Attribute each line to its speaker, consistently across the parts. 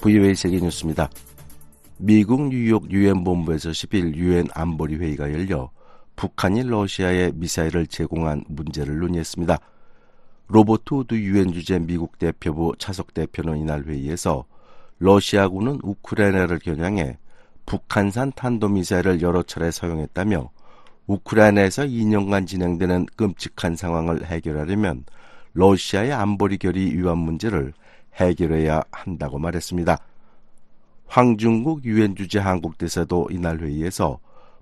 Speaker 1: VOA 세계뉴스입니다. 미국 뉴욕 유엔 본부에서 10일 유엔 안보리 회의가 열려 북한이 러시아에 미사일을 제공한 문제를 논의했습니다. 로버트 우드 유엔 주재 미국 대표부 차석 대표는 이날 회의에서 러시아군은 우크라이나를 겨냥해 북한산 탄도미사일을 여러 차례 사용했다며 우크라이나에서 2년간 진행되는 끔찍한 상황을 해결하려면 러시아의 안보리 결의 위반 문제를 해결해야 한다고 말했습니다. 황중국 유엔 주재 한국 대사도 이날 회의에서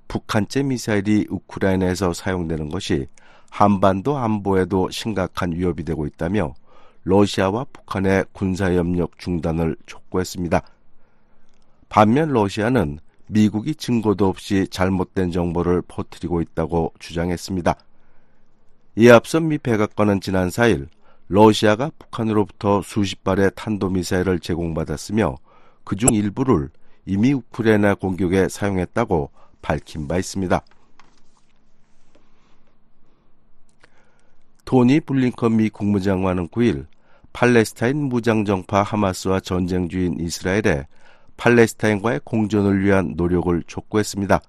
Speaker 1: 북한제 미사일이 우크라이나에서 사용되는 것이 한반도 안보에도 심각한 위협이 되고 있다며 러시아와 북한의 군사협력 중단을 촉구했습니다. 반면 러시아는 미국이 증거도 없이 잘못된 정보를 퍼뜨리고 있다고 주장했습니다. 이에 앞서 미 백악관은 지난 4일 러시아가 북한으로부터 수십 발의 탄도미사일을 제공받았으며 그중 일부를 이미 우크라이나 공격에 사용했다고 밝힌 바 있습니다. 토니 블링컨 미 국무장관은 9일 팔레스타인 무장정파 하마스와 전쟁 중인 이스라엘에 팔레스타인과의 공존을 위한 노력을 촉구했습니다.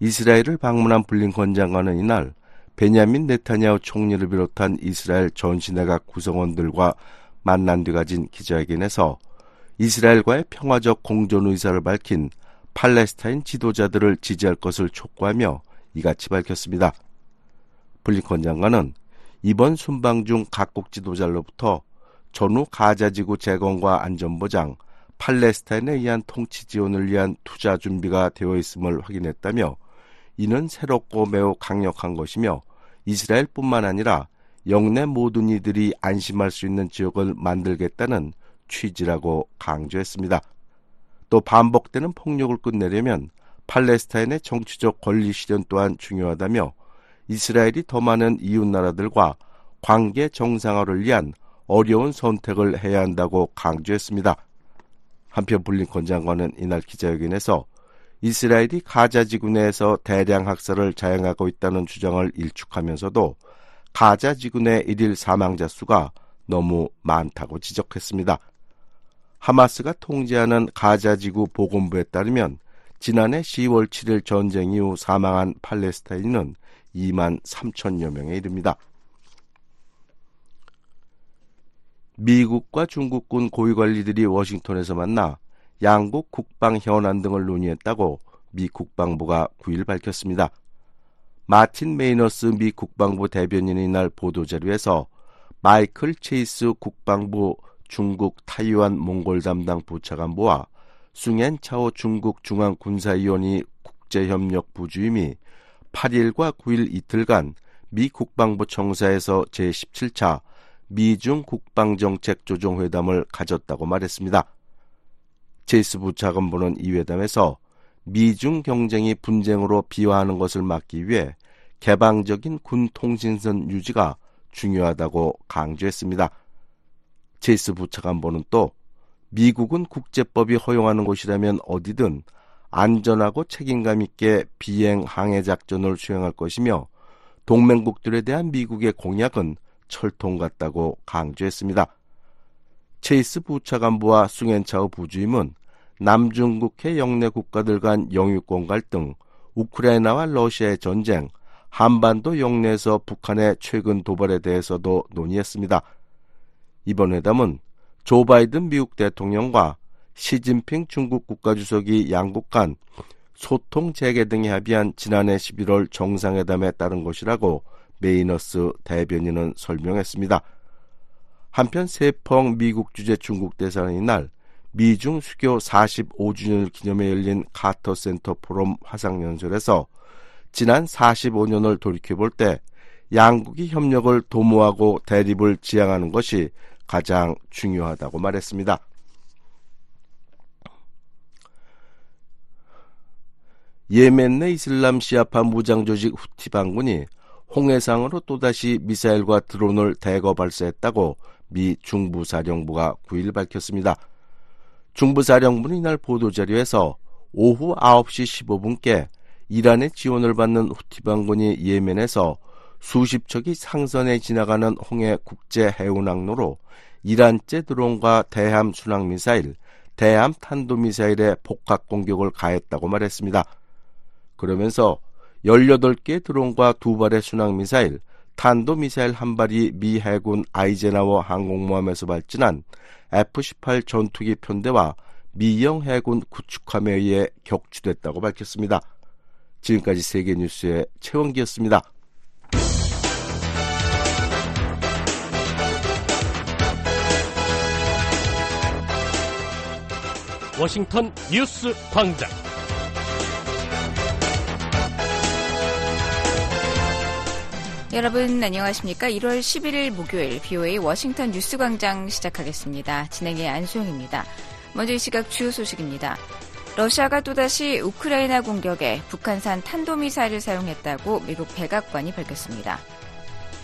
Speaker 1: 이스라엘을 방문한 블링컨 장관은 이날 베냐민 네타냐후 총리를 비롯한 이스라엘 전시내각 구성원들과 만난 뒤 가진 기자회견에서 이스라엘과의 평화적 공존 의사를 밝힌 팔레스타인 지도자들을 지지할 것을 촉구하며 이같이 밝혔습니다. 블링컨 장관은 이번 순방 중 각국 지도자로부터 전후 가자지구 재건과 안전보장, 팔레스타인에 의한 통치 지원을 위한 투자 준비가 되어 있음을 확인했다며 이는 새롭고 매우 강력한 것이며 이스라엘뿐만 아니라 영내 모든 이들이 안심할 수 있는 지역을 만들겠다는 취지라고 강조했습니다. 또 반복되는 폭력을 끝내려면 팔레스타인의 정치적 권리 실현 또한 중요하다며 이스라엘이 더 많은 이웃 나라들과 관계 정상화를 위한 어려운 선택을 해야 한다고 강조했습니다. 한편 블링컨 장관은 이날 기자회견에서 이스라엘이 가자 지구 내에서 대량 학살을 자행하고 있다는 주장을 일축하면서도 가자 지구 내 일일 사망자 수가 너무 많다고 지적했습니다. 하마스가 통제하는 가자 지구 보건부에 따르면 지난해 10월 7일 전쟁 이후 사망한 팔레스타인은 2만 3천여 명에 이릅니다. 미국과 중국군 고위관리들이 워싱턴에서 만나 양국 국방 현안 등을 논의했다고 미 국방부가 9일 밝혔습니다. 마틴 메이너스 미 국방부 대변인이 날 보도자료에서 마이클 체이스 국방부 중국 타이완 몽골 담당 부차관보와 숭엔 차오 중국 중앙군사위원회 국제협력 부 주임이 8일과 9일 이틀간 미 국방부 청사에서 제17차 미중 국방정책 조정회담을 가졌다고 말했습니다. 제이스 부차관보는 이 회담에서 미중 경쟁이 분쟁으로 비화하는 것을 막기 위해 개방적인 군 통신선 유지가 중요하다고 강조했습니다. 제이스 부차관보는 또 미국은 국제법이 허용하는 곳이라면 어디든 안전하고 책임감 있게 비행 항해 작전을 수행할 것이며 동맹국들에 대한 미국의 공약은 철통 같다고 강조했습니다. 체이스 부차관부와 숭엔차오 부주임은 남중국해 영내 국가들 간 영유권 갈등, 우크라이나와 러시아의 전쟁, 한반도 영내에서 북한의 최근 도발에 대해서도 논의했습니다. 이번 회담은 조 바이든 미국 대통령과 시진핑 중국 국가주석이 양국 간 소통 재개 등에 합의한 지난해 11월 정상회담에 따른 것이라고 메이너스 대변인은 설명했습니다. 한편 세펑 미국 주재 중국 대사는 이날 미중 수교 45주년을 기념해 열린 카터 센터 포럼 화상연설에서 지난 45년을 돌이켜볼 때 양국이 협력을 도모하고 대립을 지향하는 것이 가장 중요하다고 말했습니다. 예멘 내 이슬람 시아파 무장 조직 후티 반군이 홍해상으로 또다시 미사일과 드론을 대거 발사했다고 미 중부사령부가 9일 밝혔습니다. 중부사령부는 이날 보도자료에서 오후 9시 15분께 이란의 지원을 받는 후티 반군이 예멘에서 수십 척이 상선에 지나가는 홍해 국제 해운 항로로 이란제 드론과 대함 순항 미사일, 대함 탄도 미사일의 복합 공격을 가했다고 말했습니다. 그러면서 18개 드론과 두 발의 순항 미사일, 탄도미사일 한 발이 미 해군 아이제나워 항공모함에서 발진한 F-18 전투기 편대와 미영 해군 구축함에 의해 격추됐다고 밝혔습니다. 지금까지 세계뉴스의 최원기였습니다.
Speaker 2: 워싱턴 뉴스 광장.
Speaker 3: 여러분 안녕하십니까? 1월 11일 목요일 BOA 워싱턴 뉴스 광장 시작하겠습니다. 진행의 안수영입니다. 먼저 이 시각 주요 소식입니다. 러시아가 또다시 우크라이나 공격에 북한산 탄도미사일을 사용했다고 미국 백악관이 밝혔습니다.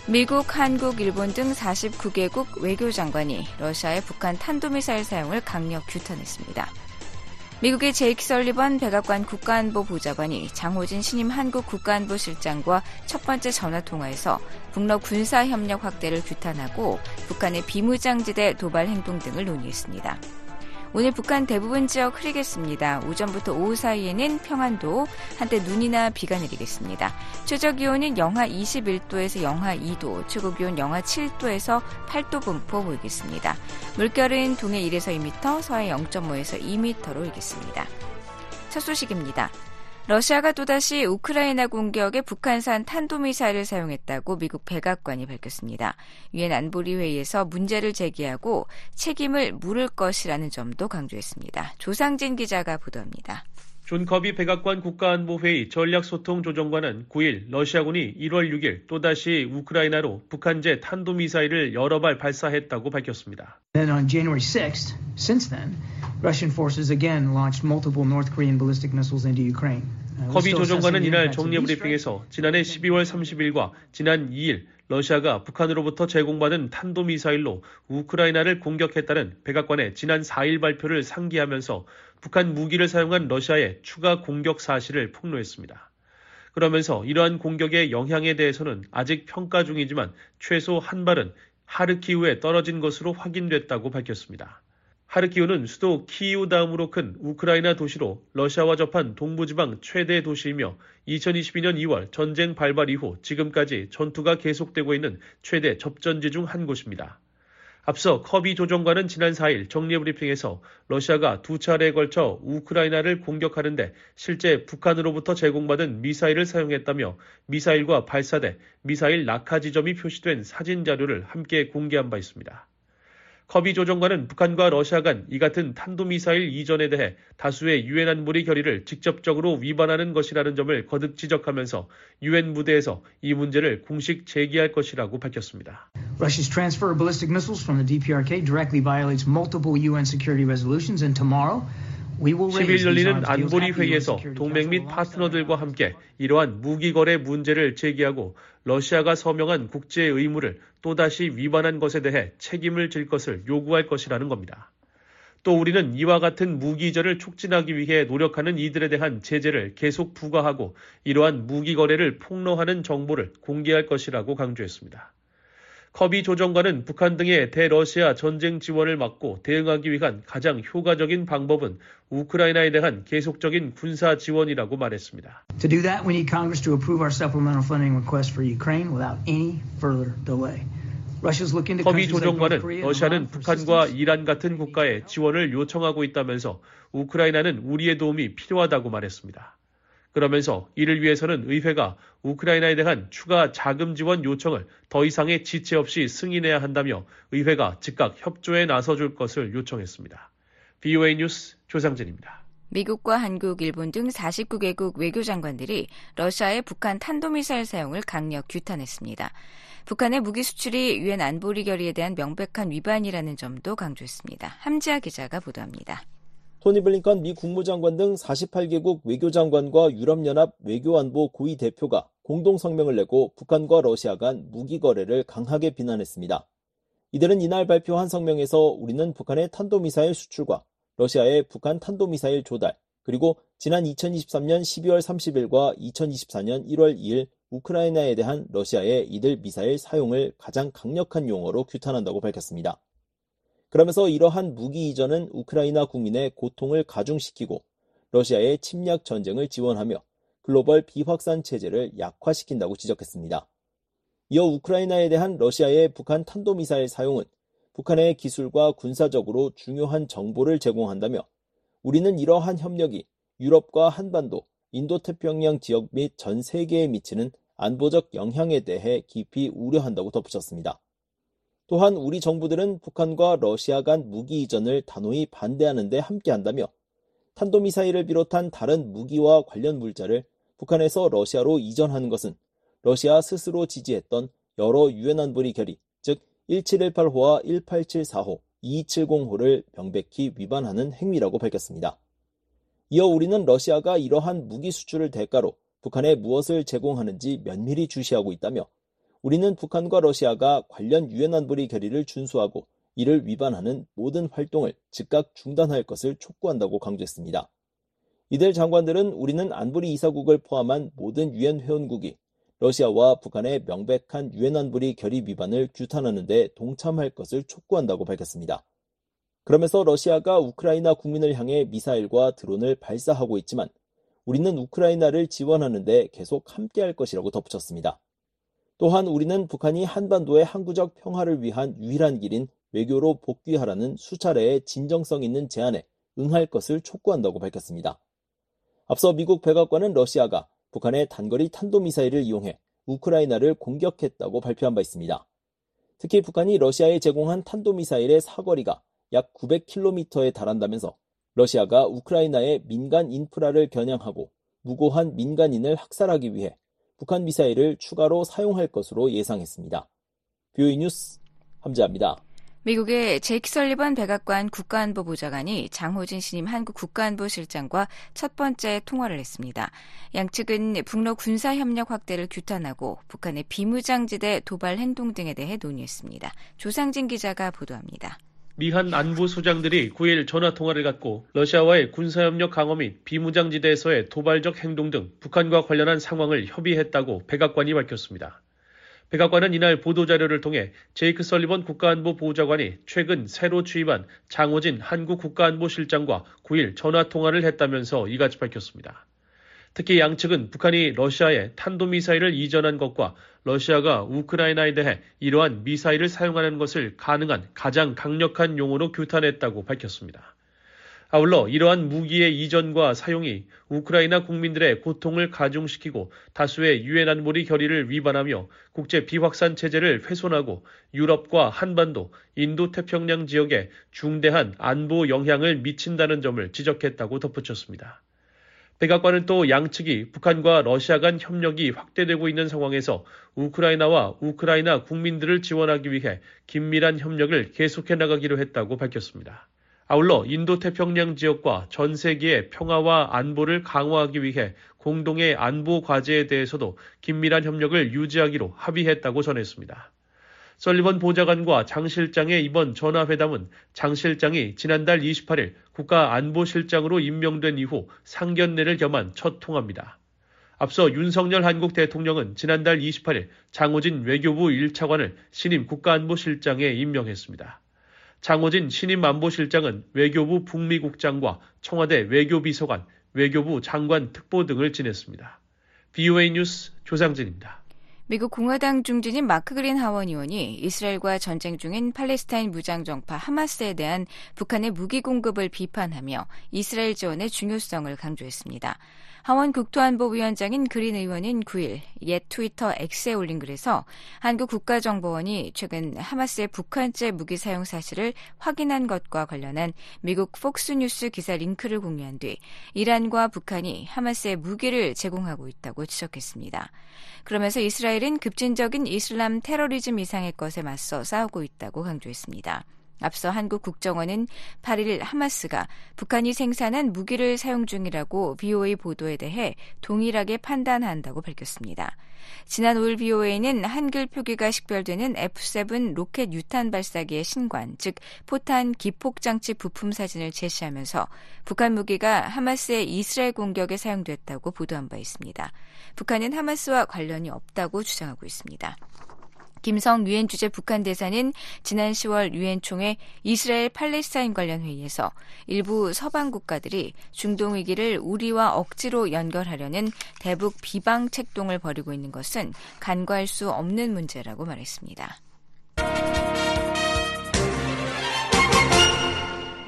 Speaker 3: 미국, 한국, 일본 등 49개국 외교장관이 러시아의 북한 탄도미사일 사용을 강력 규탄했습니다. 미국의 제이크 설리번 백악관 국가안보 보좌관이 장호진 신임 한국 국가안보 실장과 첫 번째 전화 통화에서 북러 군사 협력 확대를 규탄하고 북한의 비무장지대 도발 행동 등을 논의했습니다. 오늘 북한 대부분 지역 흐리겠습니다. 오전부터 오후 사이에는 평안도 한때 눈이나 비가 내리겠습니다. 최저 기온은 영하 21도에서 영하 2도, 최고 기온 영하 7도에서 8도 분포 보이겠습니다. 물결은 동해 1에서 2m, 서해 0.5에서 2m로 일겠습니다. 첫 소식입니다. 러시아가 또다시 우크라이나 공격에 북한산 탄도미사일을 사용했다고 미국 백악관이 밝혔습니다. 유엔 안보리 회의에서 문제를 제기하고 책임을 물을 것이라는 점도 강조했습니다. 조상진 기자가 보도합니다.
Speaker 4: 존 커비 백악관 국가안보회의 전략소통조정관은 9일 러시아군이 1월 6일 또다시 우크라이나로 북한제 탄도미사일을 여러 발 발사했다고 밝혔습니다.
Speaker 5: Then on January 6th, since then, Russian forces again launched multiple North Korean ballistic missiles into Ukraine.
Speaker 4: 커비 조정관은 이날 정례 브리핑에서 지난해 12월 30일과 지난 2일 러시아가 북한으로부터 제공받은 탄도미사일로 우크라이나를 공격했다는 백악관의 지난 4일 발표를 상기하면서 북한 무기를 사용한 러시아의 추가 공격 사실을 폭로했습니다. 그러면서 이러한 공격의 영향에 대해서는 아직 평가 중이지만 최소 한 발은 하르키우에 떨어진 것으로 확인됐다고 밝혔습니다. 하르키우는 수도 키이우 다음으로 큰 우크라이나 도시로 러시아와 접한 동부지방 최대 도시이며 2022년 2월 전쟁 발발 이후 지금까지 전투가 계속되고 있는 최대 접전지 중 한 곳입니다. 앞서 커비 조정관은 지난 4일 정례 브리핑에서 러시아가 두 차례에 걸쳐 우크라이나를 공격하는데 실제 북한으로부터 제공받은 미사일을 사용했다며 미사일과 발사대, 미사일 낙하 지점이 표시된 사진 자료를 함께 공개한 바 있습니다. 커비 조정관은 북한과 러시아 간 이 같은 탄도미사일 이전에 대해 다수의 유엔 안보리 결의를 직접적으로 위반하는 것이라는 점을 거듭 지적하면서 유엔 무대에서 이 문제를 공식 제기할 것이라고 밝혔습니다.
Speaker 5: Russia's transfer of ballistic missiles from the DPRK directly violates multiple UN security resolutions and tomorrow
Speaker 4: 10일 열리는 안보리 회의에서 동맹 및 파트너들과 함께 이러한 무기 거래 문제를 제기하고 러시아가 서명한 국제 의무를 또다시 위반한 것에 대해 책임을 질 것을 요구할 것이라는 겁니다. 또 우리는 이와 같은 무기전을 촉진하기 위해 노력하는 이들에 대한 제재를 계속 부과하고 이러한 무기 거래를 폭로하는 정보를 공개할 것이라고 강조했습니다. 커비 조정관은 북한 등의 대러시아 전쟁 지원을 막고 대응하기 위한 가장 효과적인 방법은 우크라이나에 대한 계속적인 군사 지원이라고 말했습니다.
Speaker 5: To do that, we need Congress to approve our supplemental funding request for Ukraine without any further delay.
Speaker 4: 커비 조정관은 러시아는 북한과 이란 같은 국가에 지원을 요청하고 있다면서 우크라이나는 우리의 도움이 필요하다고 말했습니다. 그러면서 이를 위해서는 의회가 우크라이나에 대한 추가 자금 지원 요청을 더 이상의 지체 없이 승인해야 한다며 의회가 즉각 협조에 나서줄 것을 요청했습니다. BOA 뉴스 조상진입니다.
Speaker 3: 미국과 한국, 일본 등 49개국 외교장관들이 러시아의 북한 탄도미사일 사용을 강력 규탄했습니다. 북한의 무기 수출이 유엔 안보리 결의에 대한 명백한 위반이라는 점도 강조했습니다. 함지아 기자가 보도합니다.
Speaker 6: 토니 블링컨 미 국무장관 등 48개국 외교장관과 유럽연합 외교안보 고위 대표가 공동 성명을 내고 북한과 러시아 간 무기 거래를 강하게 비난했습니다. 이들은 이날 발표한 성명에서 우리는 북한의 탄도미사일 수출과 러시아의 북한 탄도미사일 조달, 그리고 지난 2023년 12월 30일과 2024년 1월 2일 우크라이나에 대한 러시아의 이들 미사일 사용을 가장 강력한 용어로 규탄한다고 밝혔습니다. 그러면서 이러한 무기 이전은 우크라이나 국민의 고통을 가중시키고 러시아의 침략 전쟁을 지원하며 글로벌 비확산 체제를 약화시킨다고 지적했습니다. 이어 우크라이나에 대한 러시아의 북한 탄도미사일 사용은 북한의 기술과 군사적으로 중요한 정보를 제공한다며 우리는 이러한 협력이 유럽과 한반도, 인도태평양 지역 및 전 세계에 미치는 안보적 영향에 대해 깊이 우려한다고 덧붙였습니다. 또한 우리 정부들은 북한과 러시아 간 무기 이전을 단호히 반대하는 데 함께한다며 탄도미사일을 비롯한 다른 무기와 관련 물자를 북한에서 러시아로 이전하는 것은 러시아 스스로 지지했던 여러 유엔 안보리 결의, 즉 1718호와 1874호, 2270호를 명백히 위반하는 행위라고 밝혔습니다. 이어 우리는 러시아가 이러한 무기 수출을 대가로 북한에 무엇을 제공하는지 면밀히 주시하고 있다며 우리는 북한과 러시아가 관련 유엔 안보리 결의를 준수하고 이를 위반하는 모든 활동을 즉각 중단할 것을 촉구한다고 강조했습니다. 이들 장관들은 우리는 안보리 이사국을 포함한 모든 유엔 회원국이 러시아와 북한의 명백한 유엔 안보리 결의 위반을 규탄하는 데 동참할 것을 촉구한다고 밝혔습니다. 그러면서 러시아가 우크라이나 국민을 향해 미사일과 드론을 발사하고 있지만 우리는 우크라이나를 지원하는 데 계속 함께할 것이라고 덧붙였습니다. 또한 우리는 북한이 한반도의 항구적 평화를 위한 유일한 길인 외교로 복귀하라는 수차례의 진정성 있는 제안에 응할 것을 촉구한다고 밝혔습니다. 앞서 미국 백악관은 러시아가 북한의 단거리 탄도미사일을 이용해 우크라이나를 공격했다고 발표한 바 있습니다. 특히 북한이 러시아에 제공한 탄도미사일의 사거리가 약 900km에 달한다면서 러시아가 우크라이나의 민간 인프라를 겨냥하고 무고한 민간인을 학살하기 위해 북한 미사일을 추가로 사용할 것으로 예상했습니다. VOA 뉴스 함지하입니다.
Speaker 3: 미국의 제이크 설리번 백악관 국가안보 보좌관이 장호진 신임 한국 국가안보실장과 첫 번째 통화를 했습니다. 양측은 북러 군사협력 확대를 규탄하고 북한의 비무장지대 도발 행동 등에 대해 논의했습니다. 조상진 기자가 보도합니다.
Speaker 4: 미한 안보 수장들이 9일 전화 통화를 갖고 러시아와의 군사협력 강화 및 비무장지대에서의 도발적 행동 등 북한과 관련한 상황을 협의했다고 백악관이 밝혔습니다. 백악관은 이날 보도자료를 통해 제이크 설리번 국가안보 보좌관이 최근 새로 취임한 장호진 한국 국가안보실장과 9일 전화 통화를 했다면서 이같이 밝혔습니다. 특히 양측은 북한이 러시아에 탄도미사일을 이전한 것과 러시아가 우크라이나에 대해 이러한 미사일을 사용하는 것을 가능한 가장 강력한 용어로 규탄했다고 밝혔습니다. 아울러 이러한 무기의 이전과 사용이 우크라이나 국민들의 고통을 가중시키고 다수의 유엔 안보리 결의를 위반하며 국제 비확산 체제를 훼손하고 유럽과 한반도, 인도 태평양 지역에 중대한 안보 영향을 미친다는 점을 지적했다고 덧붙였습니다. 백악관은 또 양측이 북한과 러시아 간 협력이 확대되고 있는 상황에서 우크라이나와 우크라이나 국민들을 지원하기 위해 긴밀한 협력을 계속해 나가기로 했다고 밝혔습니다. 아울러 인도 태평양 지역과 전 세계의 평화와 안보를 강화하기 위해 공동의 안보 과제에 대해서도 긴밀한 협력을 유지하기로 합의했다고 전했습니다. 설리번 보좌관과 장 실장의 이번 전화회담은 장 실장이 지난달 28일 국가안보실장으로 임명된 이후 상견례를 겸한 첫 통화입니다. 앞서 윤석열 한국 대통령은 지난달 28일 장호진 외교부 1차관을 신임 국가안보실장에 임명했습니다. 장호진 신임 안보실장은 외교부 북미국장과 청와대 외교비서관, 외교부 장관 특보 등을 지냈습니다. BOA 뉴스 조상진입니다.
Speaker 3: 미국 공화당 중진인 마크 그린 하원 의원이 이스라엘과 전쟁 중인 팔레스타인 무장정파 하마스에 대한 북한의 무기 공급을 비판하며 이스라엘 지원의 중요성을 강조했습니다. 하원 국토안보위원장인 그린 의원인 9일 옛 트위터 X에 올린 글에서 한국 국가정보원이 최근 하마스의 북한제 무기 사용 사실을 확인한 것과 관련한 미국 폭스뉴스 기사 링크를 공유한 뒤 이란과 북한이 하마스의 무기를 제공하고 있다고 지적했습니다. 그러면서 이스라엘은 급진적인 이슬람 테러리즘 이상의 것에 맞서 싸우고 있다고 강조했습니다. 앞서 한국 국정원은 8일 하마스가 북한이 생산한 무기를 사용 중이라고 BOA 보도에 대해 동일하게 판단한다고 밝혔습니다. 지난 5일 BOA는 한글 표기가 식별되는 F7 로켓 유탄 발사기의 신관, 즉 포탄 기폭 장치 부품 사진을 제시하면서 북한 무기가 하마스의 이스라엘 공격에 사용됐다고 보도한 바 있습니다. 북한은 하마스와 관련이 없다고 주장하고 있습니다. 김성 유엔 주재 북한 대사는 지난 10월 유엔 총회 이스라엘 팔레스타인 관련 회의에서 일부 서방 국가들이 중동 위기를 우리와 억지로 연결하려는 대북 비방 책동을 벌이고 있는 것은 간과할 수 없는 문제라고 말했습니다.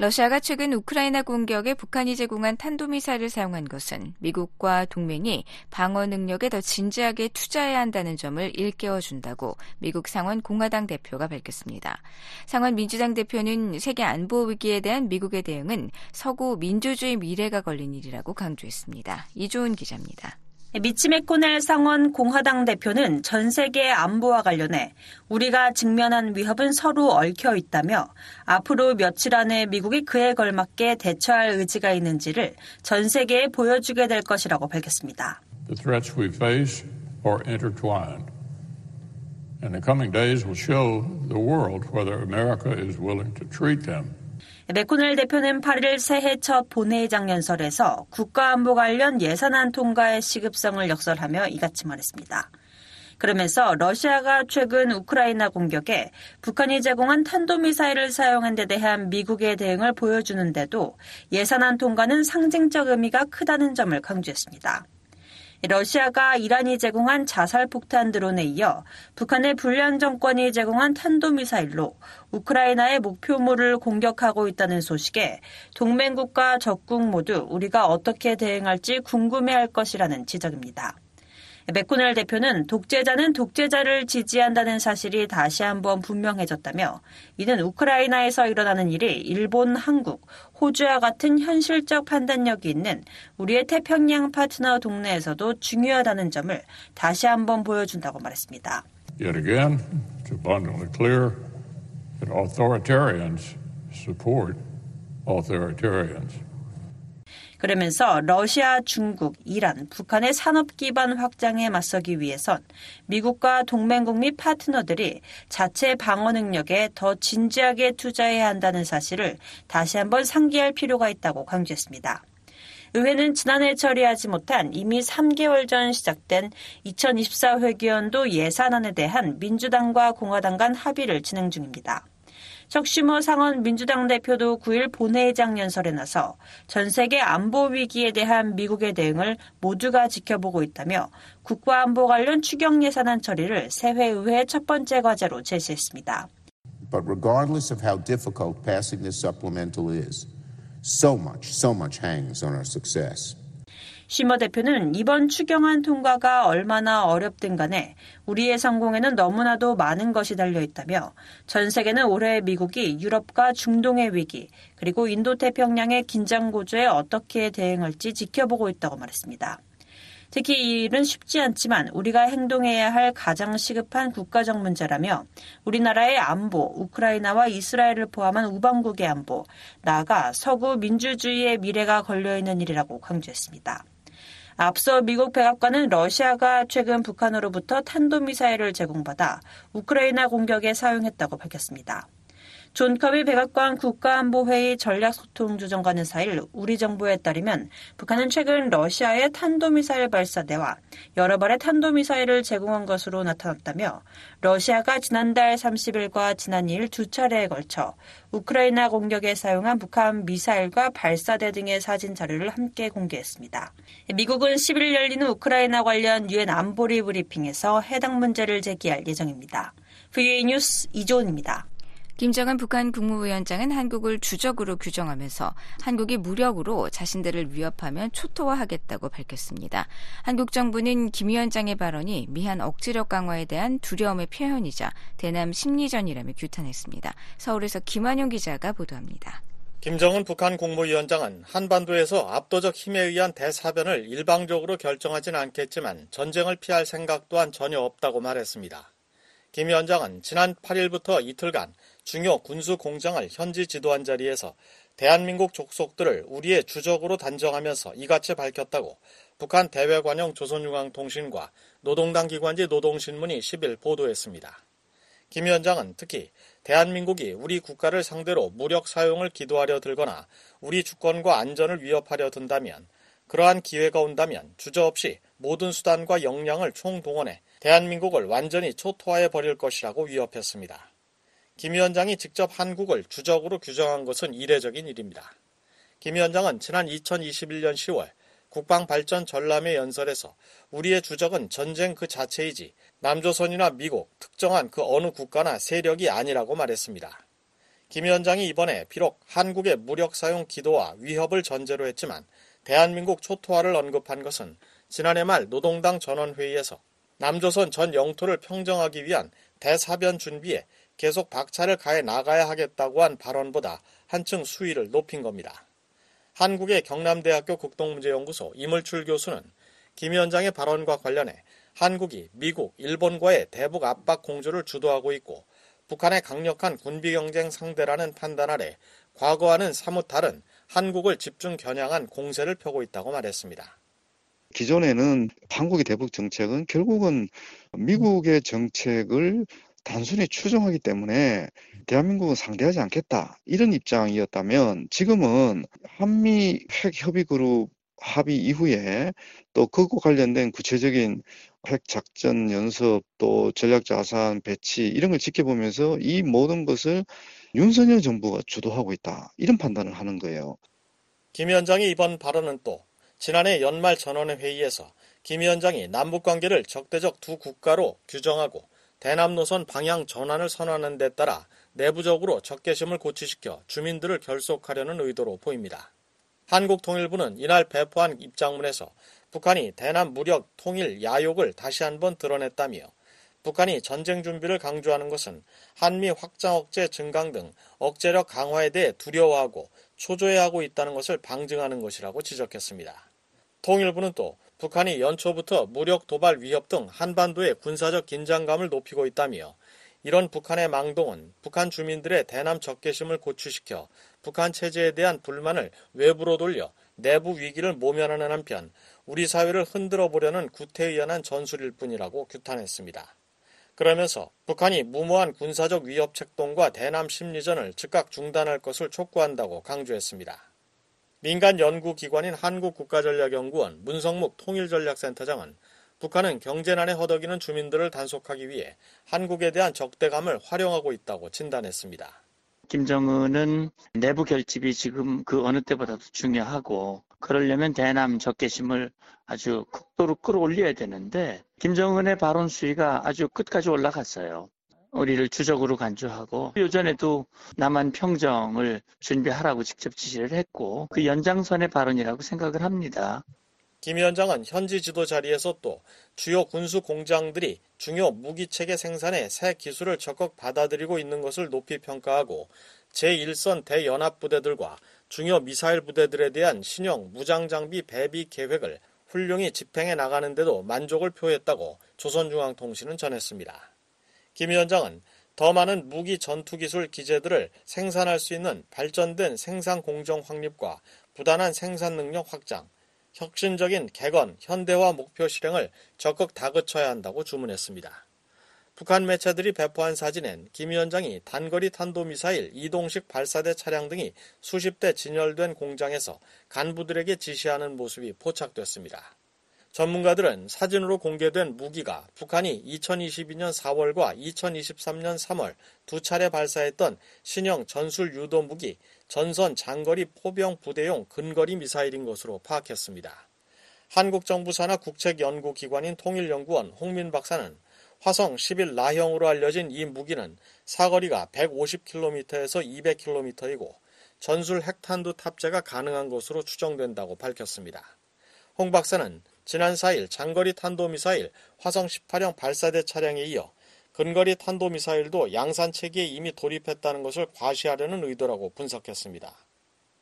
Speaker 3: 러시아가 최근 우크라이나 공격에 북한이 제공한 탄도미사일을 사용한 것은 미국과 동맹이 방어 능력에 더 진지하게 투자해야 한다는 점을 일깨워준다고 미국 상원 공화당 대표가 밝혔습니다. 상원 민주당 대표는 세계 안보 위기에 대한 미국의 대응은 서구 민주주의 미래가 걸린 일이라고 강조했습니다. 이조은 기자입니다.
Speaker 7: 미치 메코넬 상원 공화당 대표는 전 세계 안보와 관련해 우리가 직면한 위협은 서로 얽혀 있다며 앞으로 며칠 안에 미국이 그에 걸맞게 대처할 의지가 있는지를 전 세계에 보여주게 될 것이라고 밝혔습니다.
Speaker 8: And the coming days will show the world whether America is willing to treat them
Speaker 7: 맥코넬 대표는 8일 새해 첫 본회의장 연설에서 국가안보 관련 예산안 통과의 시급성을 역설하며 이같이 말했습니다. 그러면서 러시아가 최근 우크라이나 공격에 북한이 제공한 탄도미사일을 사용한 데 대한 미국의 대응을 보여주는데도 예산안 통과는 상징적 의미가 크다는 점을 강조했습니다. 러시아가 이란이 제공한 자살 폭탄 드론에 이어 북한의 불량 정권이 제공한 탄도미사일로 우크라이나의 목표물을 공격하고 있다는 소식에 동맹국과 적국 모두 우리가 어떻게 대응할지 궁금해할 것이라는 지적입니다. 맥코넬 대표는 독재자는 독재자를 지지한다는 사실이 다시 한번 분명해졌다며 이는 우크라이나에서 일어나는 일이 일본, 한국, 호주와 같은 현실적 판단력이 있는 우리의 태평양 파트너 동네에서도 중요하다는 점을 다시 한번 보여준다고 말했습니다.
Speaker 8: Yet again, it's abundantly clear that authoritarians support authoritarians.
Speaker 7: 그러면서 러시아, 중국, 이란, 북한의 산업 기반 확장에 맞서기 위해선 미국과 동맹국 및 파트너들이 자체 방어 능력에 더 진지하게 투자해야 한다는 사실을 다시 한번 상기할 필요가 있다고 강조했습니다. 의회는 지난해 처리하지 못한 이미 3개월 전 시작된 2024 회기연도 예산안에 대한 민주당과 공화당 간 합의를 진행 중입니다. 척시모 상원 민주당 대표도 9일 본회의장 연설에 나서 전 세계 안보 위기에 대한 미국의 대응을 모두가 지켜보고 있다며 국가안보 관련 추경 예산안 처리를 세회의회 첫 번째 과제로 제시했습니다.
Speaker 9: But regardless of how difficult passing this supplemental is, so much, so much hangs on our success.
Speaker 7: 시머 대표는 이번 추경안 통과가 얼마나 어렵든 간에 우리의 성공에는 너무나도 많은 것이 달려 있다며 전 세계는 올해 미국이 유럽과 중동의 위기 그리고 인도 태평양의 긴장 고조에 어떻게 대응할지 지켜보고 있다고 말했습니다. 특히 이 일은 쉽지 않지만 우리가 행동해야 할 가장 시급한 국가적 문제라며 우리나라의 안보, 우크라이나와 이스라엘을 포함한 우방국의 안보, 나아가 서구 민주주의의 미래가 걸려있는 일이라고 강조했습니다. 앞서 미국 백악관은 러시아가 최근 북한으로부터 탄도미사일을 제공받아 우크라이나 공격에 사용했다고 밝혔습니다. 존 커비 백악관 국가안보회의 전략소통조정관은 4일 우리 정부에 따르면 북한은 최근 러시아에 탄도미사일 발사대와 여러 발의 탄도미사일을 제공한 것으로 나타났다며 러시아가 지난달 30일과 지난 2일 두 차례에 걸쳐 우크라이나 공격에 사용한 북한 미사일과 발사대 등의 사진 자료를 함께 공개했습니다. 미국은 10일 열리는 우크라이나 관련 유엔 안보리 브리핑에서 해당 문제를 제기할 예정입니다. VA 뉴스 이조은입니다.
Speaker 3: 김정은 북한 국무위원장은 한국을 주적으로 규정하면서 한국이 무력으로 자신들을 위협하면 초토화하겠다고 밝혔습니다. 한국 정부는 김 위원장의 발언이 미한 억지력 강화에 대한 두려움의 표현이자 대남 심리전이라며 규탄했습니다. 서울에서 김한용 기자가 보도합니다.
Speaker 10: 김정은 북한 국무위원장은 한반도에서 압도적 힘에 의한 대사변을 일방적으로 결정하진 않겠지만 전쟁을 피할 생각 또한 전혀 없다고 말했습니다. 김 위원장은 지난 8일부터 이틀간 중요 군수 공장을 현지 지도한 자리에서 대한민국 족속들을 우리의 주적으로 단정하면서 이같이 밝혔다고 북한 대외관용 조선중앙통신과 노동당 기관지 노동신문이 10일 보도했습니다. 김 위원장은 특히 대한민국이 우리 국가를 상대로 무력 사용을 기도하려 들거나 우리 주권과 안전을 위협하려 든다면 그러한 기회가 온다면 주저없이 모든 수단과 역량을 총동원해 대한민국을 완전히 초토화해 버릴 것이라고 위협했습니다. 김 위원장이 직접 한국을 주적으로 규정한 것은 이례적인 일입니다. 김 위원장은 지난 2021년 10월 국방발전 전람회 연설에서 우리의 주적은 전쟁 그 자체이지 남조선이나 미국, 특정한 그 어느 국가나 세력이 아니라고 말했습니다. 김 위원장이 이번에 비록 한국의 무력 사용 기도와 위협을 전제로 했지만 대한민국 초토화를 언급한 것은 지난해 말 노동당 전원회의에서 남조선 전 영토를 평정하기 위한 대사변 준비에 계속 박차를 가해 나가야 하겠다고 한 발언보다 한층 수위를 높인 겁니다. 한국의 경남대학교 국동문제연구소 이물출 교수는 김 위원장의 발언과 관련해 한국이 미국, 일본과의 대북 압박 공조를 주도하고 있고 북한의 강력한 군비 경쟁 상대라는 판단 아래 과거와는 사뭇 다른 한국을 집중 겨냥한 공세를 펴고 있다고 말했습니다.
Speaker 11: 기존에는 한국의 대북 정책은 결국은 미국의 정책을 단순히 추종하기 때문에 대한민국은 상대하지 않겠다. 이런 입장이었다면 지금은 한미 핵 협의 그룹 합의 이후에 또 그거 관련된 구체적인 핵 작전 연습 또 전략 자산 배치 이런 걸 지켜보면서 이 모든 것을 윤석열 정부가 주도하고 있다. 이런 판단을 하는 거예요.
Speaker 10: 김 위원장의 이번 발언은 또 지난해 연말 전원회 회의에서 김 위원장이 남북 관계를 적대적 두 국가로 규정하고 대남 노선 방향 전환을 선언하는 데 따라 내부적으로 적개심을 고취시켜 주민들을 결속하려는 의도로 보입니다. 한국통일부는 이날 배포한 입장문에서 북한이 대남 무력 통일 야욕을 다시 한번 드러냈다며 북한이 전쟁 준비를 강조하는 것은 한미 확장 억제 증강 등 억제력 강화에 대해 두려워하고 초조해하고 있다는 것을 방증하는 것이라고 지적했습니다. 통일부는 또 북한이 연초부터 무력 도발 위협 등 한반도의 군사적 긴장감을 높이고 있다며 이런 북한의 망동은 북한 주민들의 대남 적개심을 고취시켜 북한 체제에 대한 불만을 외부로 돌려 내부 위기를 모면하는 한편 우리 사회를 흔들어 보려는 구태의연한 전술일 뿐이라고 규탄했습니다. 그러면서 북한이 무모한 군사적 위협 책동과 대남 심리전을 즉각 중단할 것을 촉구한다고 강조했습니다. 민간 연구기관인 한국국가전략연구원 문성묵 통일전략센터장은 북한은 경제난에 허덕이는 주민들을 단속하기 위해 한국에 대한 적대감을 활용하고 있다고 진단했습니다.
Speaker 12: 김정은은 내부 결집이 지금 그 어느 때보다도 중요하고 그러려면 대남 적개심을 아주 극도로 끌어올려야 되는데 김정은의 발언 수위가 아주 끝까지 올라갔어요. 우리를 주적으로 간주하고 요전에도 남한 평정을 준비하라고 직접 지시를 했고 그 연장선의 발언이라고 생각을 합니다.
Speaker 10: 김 위원장은 현지 지도 자리에서 또 주요 군수 공장들이 중요 무기 체계 생산에 새 기술을 적극 받아들이고 있는 것을 높이 평가하고 제1선 대연합부대들과 중요 미사일 부대들에 대한 신형 무장 장비 배비 계획을 훌륭히 집행해 나가는데도 만족을 표했다고 조선중앙통신은 전했습니다. 김 위원장은 더 많은 무기 전투기술 기재들을 생산할 수 있는 발전된 생산 공정 확립과 부단한 생산 능력 확장, 혁신적인 개건, 현대화 목표 실행을 적극 다그쳐야 한다고 주문했습니다. 북한 매체들이 배포한 사진엔 김 위원장이 단거리 탄도미사일 이동식 발사대 차량 등이 수십 대 진열된 공장에서 간부들에게 지시하는 모습이 포착됐습니다. 전문가들은 사진으로 공개된 무기가 북한이 2022년 4월과 2023년 3월 두 차례 발사했던 신형 전술 유도 무기 전선 장거리 포병 부대용 근거리 미사일인 것으로 파악했습니다. 한국 정부 산하 국책 연구 기관인 통일연구원 홍민 박사는 화성 11 라형으로 알려진 이 무기는 사거리가 150km에서 200km이고 전술 핵탄두 탑재가 가능한 것으로 추정된다고 밝혔습니다. 홍 박사는 지난 4일 장거리 탄도미사일 화성 18형 발사대 차량에 이어 근거리 탄도미사일도 양산 체계에 이미 돌입했다는 것을 과시하려는 의도라고 분석했습니다.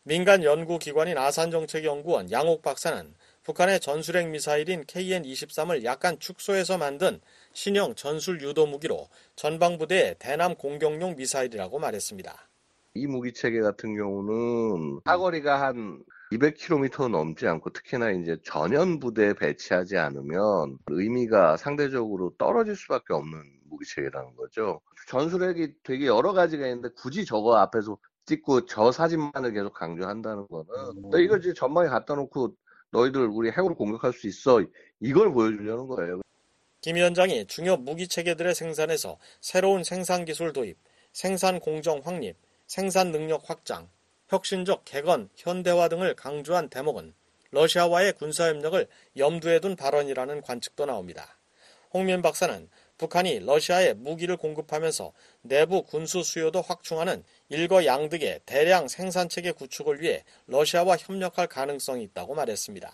Speaker 10: 민간 연구기관인 아산정책연구원 양옥 박사는 북한의 전술핵 미사일인 KN-23을 약간 축소해서 만든 신형 전술 유도 무기로 전방부대의 대남 공격용 미사일이라고 말했습니다.
Speaker 13: 이 무기 체계 같은 경우는 사거리가 한 200km 넘지 않고 특히나 이제 전연 부대에 배치하지 않으면 의미가 상대적으로 떨어질 수밖에 없는 무기체계라는 거죠. 전술핵이 되게 여러 가지가 있는데 굳이 저거 앞에서 찍고 저 사진만을 계속 강조한다는 거는 이걸 이제 전망에 갖다 놓고 너희들 우리 핵으로 공격할 수 있어. 이걸 보여주려는 거예요.
Speaker 10: 김 위원장이 중요 무기 체계들의 생산에서 새로운 생산 기술 도입, 생산 공정 확립, 생산 능력 확장, 혁신적 개건, 현대화 등을 강조한 대목은 러시아와의 군사협력을 염두에 둔 발언이라는 관측도 나옵니다. 홍민 박사는 북한이 러시아에 무기를 공급하면서 내부 군수 수요도 확충하는 일거양득의 대량 생산체계 구축을 위해 러시아와 협력할 가능성이 있다고 말했습니다.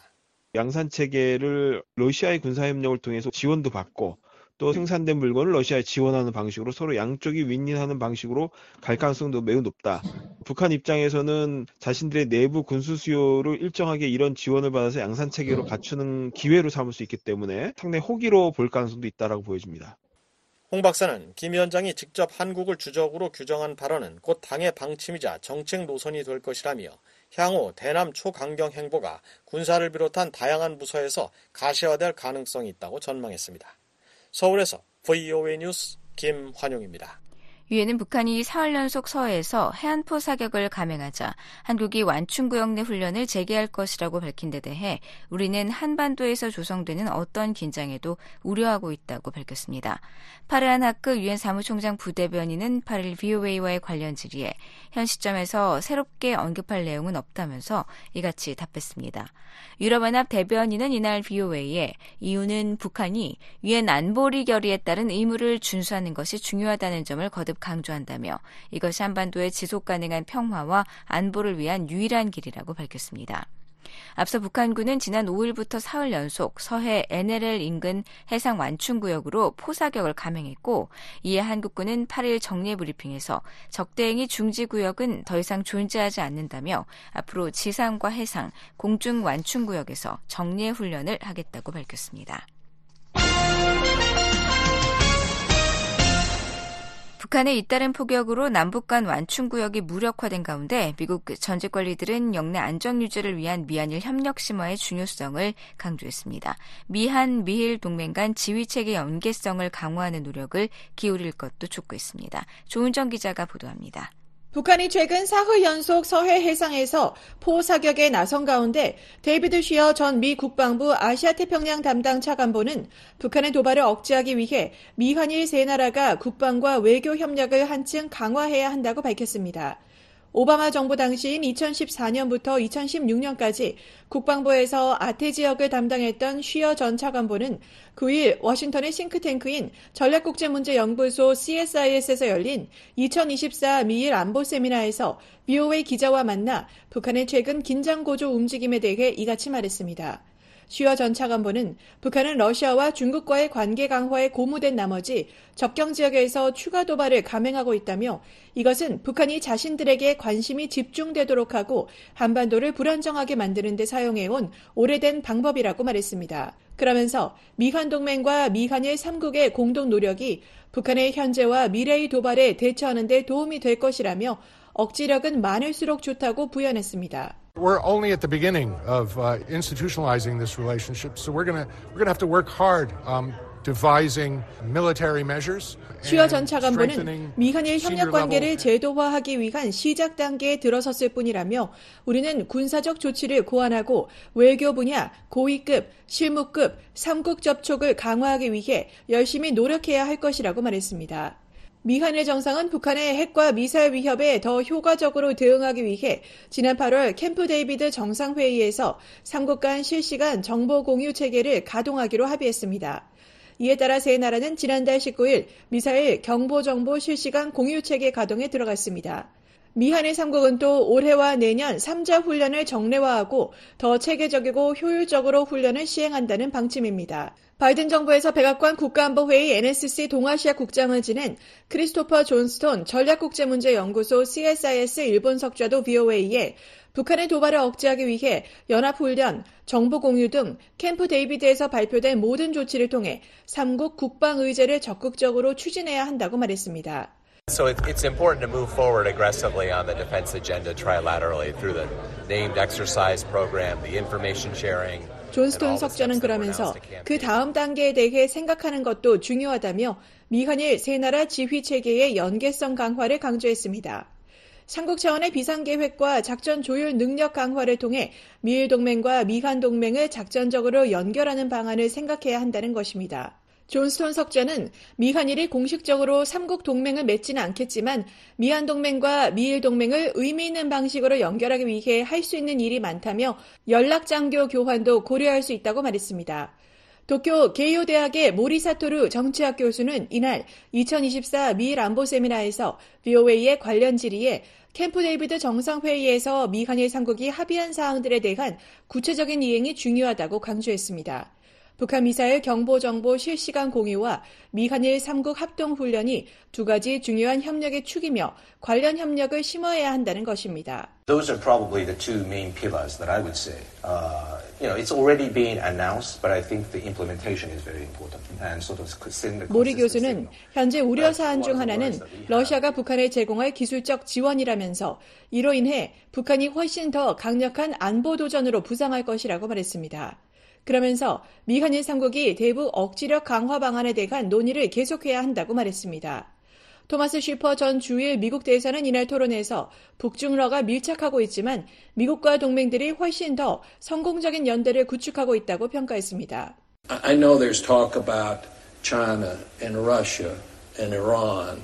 Speaker 14: 양산 체계를 러시아의 군사 협력을 통해서 지원도 받고 또 생산된 물건을 러시아에 지원하는 방식으로 서로 양쪽이 윈윈하는 방식으로 갈 가능성도 매우 높다. 북한 입장에서는 자신들의 내부 군수 수요를 일정하게 이런 지원을 받아서 양산 체계로 갖추는 기회로 삼을 수 있기 때문에 상당히 호기로 볼 가능성도 있다라고 보여집니다.
Speaker 10: 홍 박사는 김 위원장이 직접 한국을 주적으로 규정한 발언은 곧 당의 방침이자 정책 노선이 될 것이라며 향후 대남 초강경 행보가 군사를 비롯한 다양한 부서에서 가시화될 가능성이 있다고 전망했습니다. 서울에서 VOA 뉴스 김환용입니다.
Speaker 3: 유엔은 북한이 사흘 연속 서해에서 해안포 사격을 감행하자 한국이 완충구역 내 훈련을 재개할 것이라고 밝힌 데 대해 우리는 한반도에서 조성되는 어떤 긴장에도 우려하고 있다고 밝혔습니다. 파르한 하크 유엔 사무총장 부대변인은 8일 VOA와의 관련 질의에 현 시점에서 새롭게 언급할 내용은 없다면서 이같이 답했습니다. 유럽연합 대변인은 이날 VOA에 이유는 북한이 유엔 안보리 결의에 따른 의무를 준수하는 것이 중요하다는 점을 거듭 강조한다며 이것이 한반도의 지속 가능한 평화와 안보를 위한 유일한 길이라고 밝혔습니다. 앞서 북한군은 지난 5일부터 사흘 연속 서해 NLL 인근 해상 완충구역으로 포사격을 감행했고 이에 한국군은 8일 정례 브리핑에서 적대행위 중지 구역은 더 이상 존재하지 않는다며 앞으로 지상과 해상, 공중 완충구역에서 정례 훈련을 하겠다고 밝혔습니다. 북한의 잇따른 포격으로 남북 간 완충 구역이 무력화된 가운데 미국 전직 관리들은 영내 안정 유지를 위한 미한일 협력 심화의 중요성을 강조했습니다. 미한 미일 동맹 간 지휘 체계 연계성을 강화하는 노력을 기울일 것도 촉구했습니다. 조은정 기자가 보도합니다.
Speaker 15: 북한이 최근 사흘 연속 서해 해상에서 포 사격에 나선 가운데 데이비드 쉬어 전 미 국방부 아시아 태평양 담당 차관보는 북한의 도발을 억제하기 위해 미한일 세 나라가 국방과 외교 협력을 한층 강화해야 한다고 밝혔습니다. 오바마 정부 당시인 2014년부터 2016년까지 국방부에서 아태 지역을 담당했던 쉬어 전 차관보는 9일 워싱턴의 싱크탱크인 전략국제문제연구소 CSIS에서 열린 2024 미일 안보 세미나에서 VOA 기자와 만나 북한의 최근 긴장 고조 움직임에 대해 이같이 말했습니다. 쉬어 전 차관보는 북한은 러시아와 중국과의 관계 강화에 고무된 나머지 접경 지역에서 추가 도발을 감행하고 있다며 이것은 북한이 자신들에게 관심이 집중되도록 하고 한반도를 불안정하게 만드는 데 사용해온 오래된 방법이라고 말했습니다. 그러면서 미한 동맹과 미한일 3국의 공동 노력이 북한의 현재와 미래의 도발에 대처하는 데 도움이 될 것이라며 억지력은 많을수록 좋다고 부연했습니다.
Speaker 16: We're only at the beginning of uh, institutionalizing this relationship, so we're going we're gonna have to work hard um, devising military measures.
Speaker 15: 슈어 전 차관보는 미한일 협력 관계를 제도화하기 위한 시작 단계에 들어섰을 뿐이라며 우리는 군사적 조치를 고안하고 외교 분야, 고위급, 실무급, 3국 접촉을 강화하기 위해 열심히 노력해야 할 것이라고 말했습니다. 미한일 정상은 북한의 핵과 미사일 위협에 더 효과적으로 대응하기 위해 지난 8월 캠프 데이비드 정상회의에서 삼국 간 실시간 정보 공유 체계를 가동하기로 합의했습니다. 이에 따라 세 나라는 지난달 19일 미사일 경보 정보 실시간 공유 체계 가동에 들어갔습니다. 미한일 3국은 또 올해와 내년 3자 훈련을 정례화하고 더 체계적이고 효율적으로 훈련을 시행한다는 방침입니다. 바이든 정부에서 백악관 국가안보회의 NSC 동아시아 국장을 지낸 크리스토퍼 존스톤 전략국제문제연구소 CSIS 일본 석좌도 VOA에 북한의 도발을 억제하기 위해 연합훈련, 정보 공유 등 캠프 데이비드에서 발표된 모든 조치를 통해 삼국 국방의제를 적극적으로 추진해야 한다고 말했습니다.
Speaker 17: So it's important to move forward aggressively on the defense agenda trilaterally through the named exercise program, the information sharing.
Speaker 15: 존스톤 석좌는 그러면서 그 다음 단계에 대해 생각하는 것도 중요하다며 미한일 세 나라 지휘 체계의 연계성 강화를 강조했습니다. 삼국 차원의 비상계획과 작전 조율 능력 강화를 통해 미일 동맹과 미한 동맹을 작전적으로 연결하는 방안을 생각해야 한다는 것입니다. 존스톤 석자는 미한일이 공식적으로 삼국 동맹을 맺지는 않겠지만 미한 동맹과 미일 동맹을 의미 있는 방식으로 연결하기 위해 할 수 있는 일이 많다며 연락 장교 교환도 고려할 수 있다고 말했습니다. 도쿄 게이오 대학의 모리사토르 정치학 교수는 이날 2024 미일 안보 세미나에서 VOA의 관련 질의에 캠프 데이비드 정상회의에서 미한일 삼국이 합의한 사항들에 대한 구체적인 이행이 중요하다고 강조했습니다. 북한 미사일 경보 정보 실시간 공유와 미한일 3국 합동 훈련이 두 가지 중요한 협력의 축이며 관련 협력을 심화해야 한다는 것입니다.
Speaker 18: Those are probably the two main pillars that I would say. Uh, you know, it's already been announced, but I think the implementation is very important. And sort of send the
Speaker 15: 모리 교수는 현재 우려 사안 중 하나는 러시아가 북한에 제공할 기술적 지원이라면서 이로 인해 북한이 훨씬 더 강력한 안보 도전으로 부상할 것이라고 말했습니다. 그러면서 미 한일 삼국이 대북 억지력 강화 방안에 대한 논의를 계속해야 한다고 말했습니다. 토마스 쉬퍼 전 주일 미국 대사는 이날 토론에서 북중러가 밀착하고 있지만 미국과 동맹들이 훨씬 더 성공적인 연대를 구축하고 있다고 평가했습니다.
Speaker 19: I know there's talk about China and Russia and Iran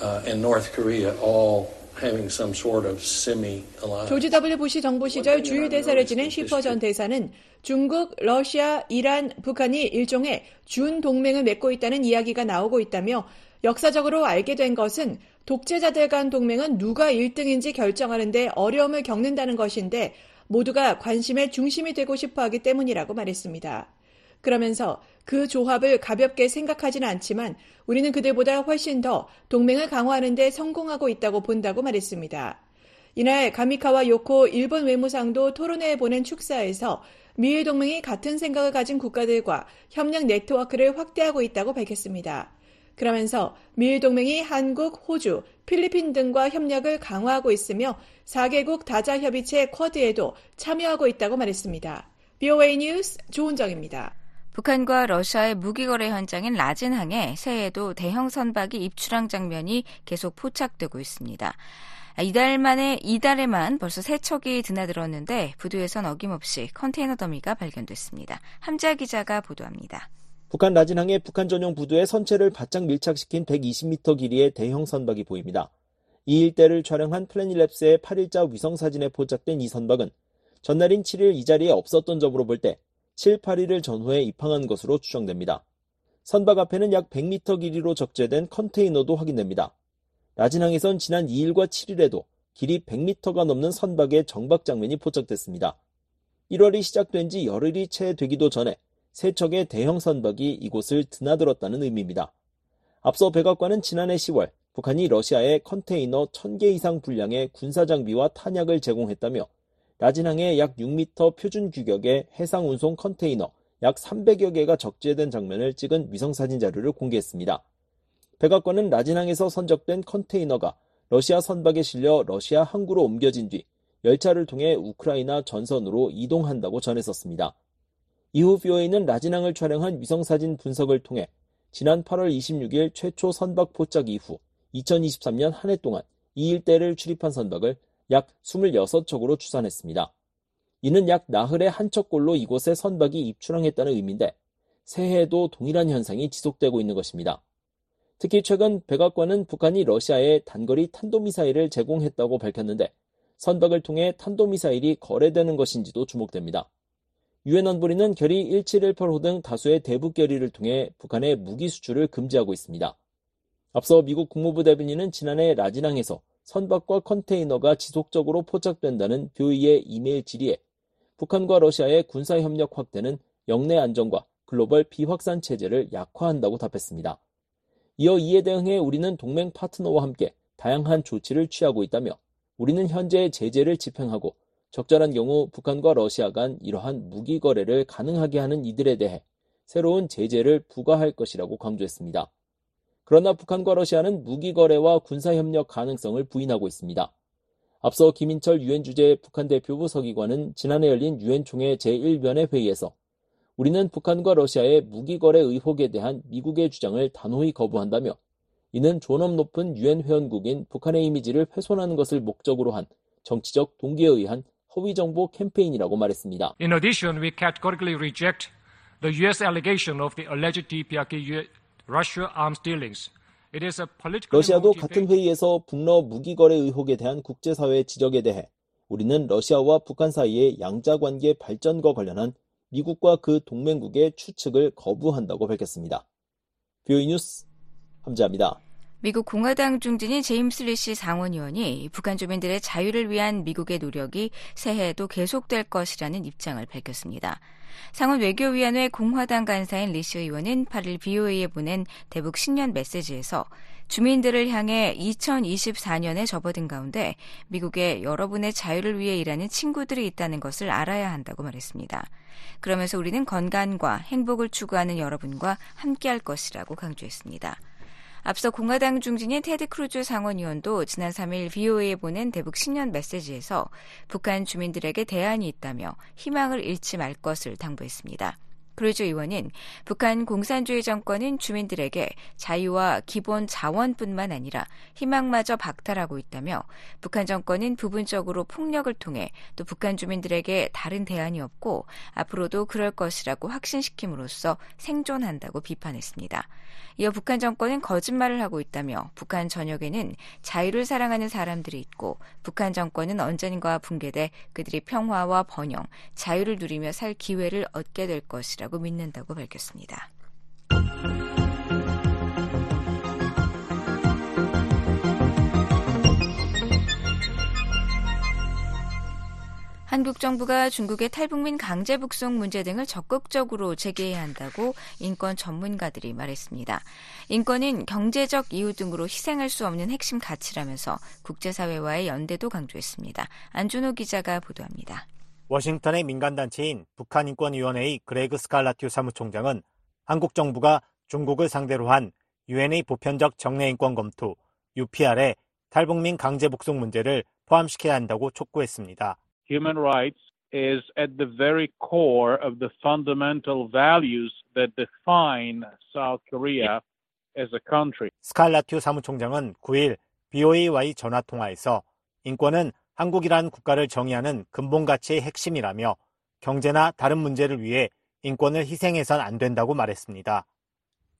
Speaker 19: uh, and North Korea all
Speaker 15: 조지 W. 부시 정부 시절 주일 대사를 지낸 쉬퍼 전 대사는 중국, 러시아, 이란, 북한이 일종의 준 동맹을 맺고 있다는 이야기가 나오고 있다며 역사적으로 알게 된 것은 독재자들 간 동맹은 누가 1등인지 결정하는데 어려움을 겪는다는 것인데 모두가 관심의 중심이 되고 싶어 하기 때문이라고 말했습니다. 그러면서 그 조합을 가볍게 생각하지는 않지만 우리는 그들보다 훨씬 더 동맹을 강화하는 데 성공하고 있다고 본다고 말했습니다. 이날 가미카와 요코 일본 외무상도 토론회에 보낸 축사에서 미일 동맹이 같은 생각을 가진 국가들과 협력 네트워크를 확대하고 있다고 밝혔습니다. 그러면서 미일 동맹이 한국, 호주, 필리핀 등과 협력을 강화하고 있으며 4개국 다자 협의체 쿼드에도 참여하고 있다고 말했습니다. BOA 뉴스 조은정입니다.
Speaker 3: 북한과 러시아의 무기 거래 현장인 라진항에 새해에도 대형 선박이 입출항 장면이 계속 포착되고 있습니다. 이달 만에 이달에만 벌써 세 척이 드나들었는데 부두에선 어김없이 컨테이너 더미가 발견됐습니다. 함자 기자가 보도합니다.
Speaker 6: 북한 라진항의 북한 전용 부두에 선체를 바짝 밀착시킨 120m 길이의 대형 선박이 보입니다. 이 일대를 촬영한 플래닛랩스의 8일자 위성 사진에 포착된 이 선박은 전날인 7일 이 자리에 없었던 점으로 볼 때 7, 8일을 전후에 입항한 것으로 추정됩니다. 선박 앞에는 약 100m 길이로 적재된 컨테이너도 확인됩니다. 라진항에선 지난 2일과 7일에도 길이 100m가 넘는 선박의 정박 장면이 포착됐습니다. 1월이 시작된 지 열흘이 채 되기도 전에 세 척의 대형 선박이 이곳을 드나들었다는 의미입니다. 앞서 백악관은 지난해 10월 북한이 러시아에 컨테이너 1000개 이상 분량의 군사 장비와 탄약을 제공했다며 라진항에 약 6m 표준 규격의 해상 운송 컨테이너 약 300여 개가 적재된 장면을 찍은 위성 사진 자료를 공개했습니다. 백악관은 라진항에서 선적된 컨테이너가 러시아 선박에 실려 러시아 항구로 옮겨진 뒤 열차를 통해 우크라이나 전선으로 이동한다고 전했었습니다. 이후 BOA는 라진항을 촬영한 위성사진 분석을 통해 지난 8월 26일 최초 선박 포착 이후 2023년 한 해 동안 이 일대를 출입한 선박을 약 26척으로 추산했습니다. 이는 약 나흘에 한 척꼴로 이곳에 선박이 입출항했다는 의미인데 새해에도 동일한 현상이 지속되고 있는 것입니다. 특히 최근 백악관은 북한이 러시아에 단거리 탄도미사일을 제공했다고 밝혔는데 선박을 통해 탄도미사일이 거래되는 것인지도 주목됩니다. 유엔 안보리는 결의 1718호 등 다수의 대북 결의를 통해 북한의 무기 수출을 금지하고 있습니다. 앞서 미국 국무부 대변인은 지난해 라진항에서 선박과 컨테이너가 지속적으로 포착된다는 교의의 이메일 질의에 북한과 러시아의 군사협력 확대는 영내 안정과 글로벌 비확산 체제를 약화한다고 답했습니다. 이어 이에 대응해 우리는 동맹 파트너와 함께 다양한 조치를 취하고 있다며 우리는 현재 제재를 집행하고 적절한 경우 북한과 러시아 간 이러한 무기 거래를 가능하게 하는 이들에 대해 새로운 제재를 부과할 것이라고 강조했습니다. 그러나 북한과 러시아는 무기 거래와 군사 협력 가능성을 부인하고 있습니다. 앞서 김인철 유엔 주재 북한 대표부 서기관은 지난해 열린 유엔 총회 제1변의 회의에서 우리는 북한과 러시아의 무기 거래 의혹에 대한 미국의 주장을 단호히 거부한다며 이는 존엄 높은 유엔 회원국인 북한의 이미지를 훼손하는 것을 목적으로 한 정치적 동기에 의한 허위 정보 캠페인이라고 말했습니다.
Speaker 20: In addition, we categorically reject the US allegation of the alleged DPRK Russia arms dealings.
Speaker 6: 러시아도 같은 회의에서 북러 무기 거래 의혹에 대한 국제사회의 지적에 대해 우리는 러시아와 북한 사이의 양자 관계 발전과 관련한 미국과 그 동맹국의 추측을 거부한다고 밝혔습니다. VOA 뉴스 함지하입니다.
Speaker 3: 미국 공화당 중진인 제임스 리시 상원의원이 북한 주민들의 자유를 위한 미국의 노력이 새해에도 계속될 것이라는 입장을 밝혔습니다. 상원 외교위원회 공화당 간사인 리시 의원은 8일 VOA에 보낸 대북 신년 메시지에서 주민들을 향해 2024년에 접어든 가운데 미국에 여러분의 자유를 위해 일하는 친구들이 있다는 것을 알아야 한다고 말했습니다. 그러면서 우리는 건강과 행복을 추구하는 여러분과 함께할 것이라고 강조했습니다. 앞서 공화당 중진인 테드 크루즈 상원의원도 지난 3일 VOA에 보낸 대북 신년 메시지에서 북한 주민들에게 대안이 있다며 희망을 잃지 말 것을 당부했습니다. 크루즈 의원은 북한 공산주의 정권은 주민들에게 자유와 기본 자원뿐만 아니라 희망마저 박탈하고 있다며 북한 정권은 부분적으로 폭력을 통해 또 북한 주민들에게 다른 대안이 없고 앞으로도 그럴 것이라고 확신시킴으로써 생존한다고 비판했습니다. 이어 북한 정권은 거짓말을 하고 있다며 북한 전역에는 자유를 사랑하는 사람들이 있고 북한 정권은 언젠가 붕괴돼 그들이 평화와 번영, 자유를 누리며 살 기회를 얻게 될 것이라 고 믿는다고 밝혔습니다. 한국 정부가 중국의 탈북민 강제 북송 문제 등을 적극적으로 제기해야 한다고 인권 전문가들이 말했습니다. 인권은 경제적 이유 등으로 희생할 수 없는 핵심 가치라면서 국제사회와의 연대도 강조했습니다. 안준호 기자가 보도합니다.
Speaker 21: 워싱턴의 민간단체인 북한인권위원회의 그레그 스칼라튜 사무총장은 한국 정부가 중국을 상대로 한 유엔의 보편적 정례인권 검토 UPR에 탈북민 강제 북송 문제를 포함시켜야 한다고 촉구했습니다.
Speaker 22: human rights is at the very core of the fundamental values that define South Korea as a country.
Speaker 21: 스칼라튜 사무총장은 9일 BOA와의 전화 통화에서 인권은 한국이란 국가를 정의하는 근본 가치의 핵심이라며 경제나 다른 문제를 위해 인권을 희생해선 안 된다고 말했습니다.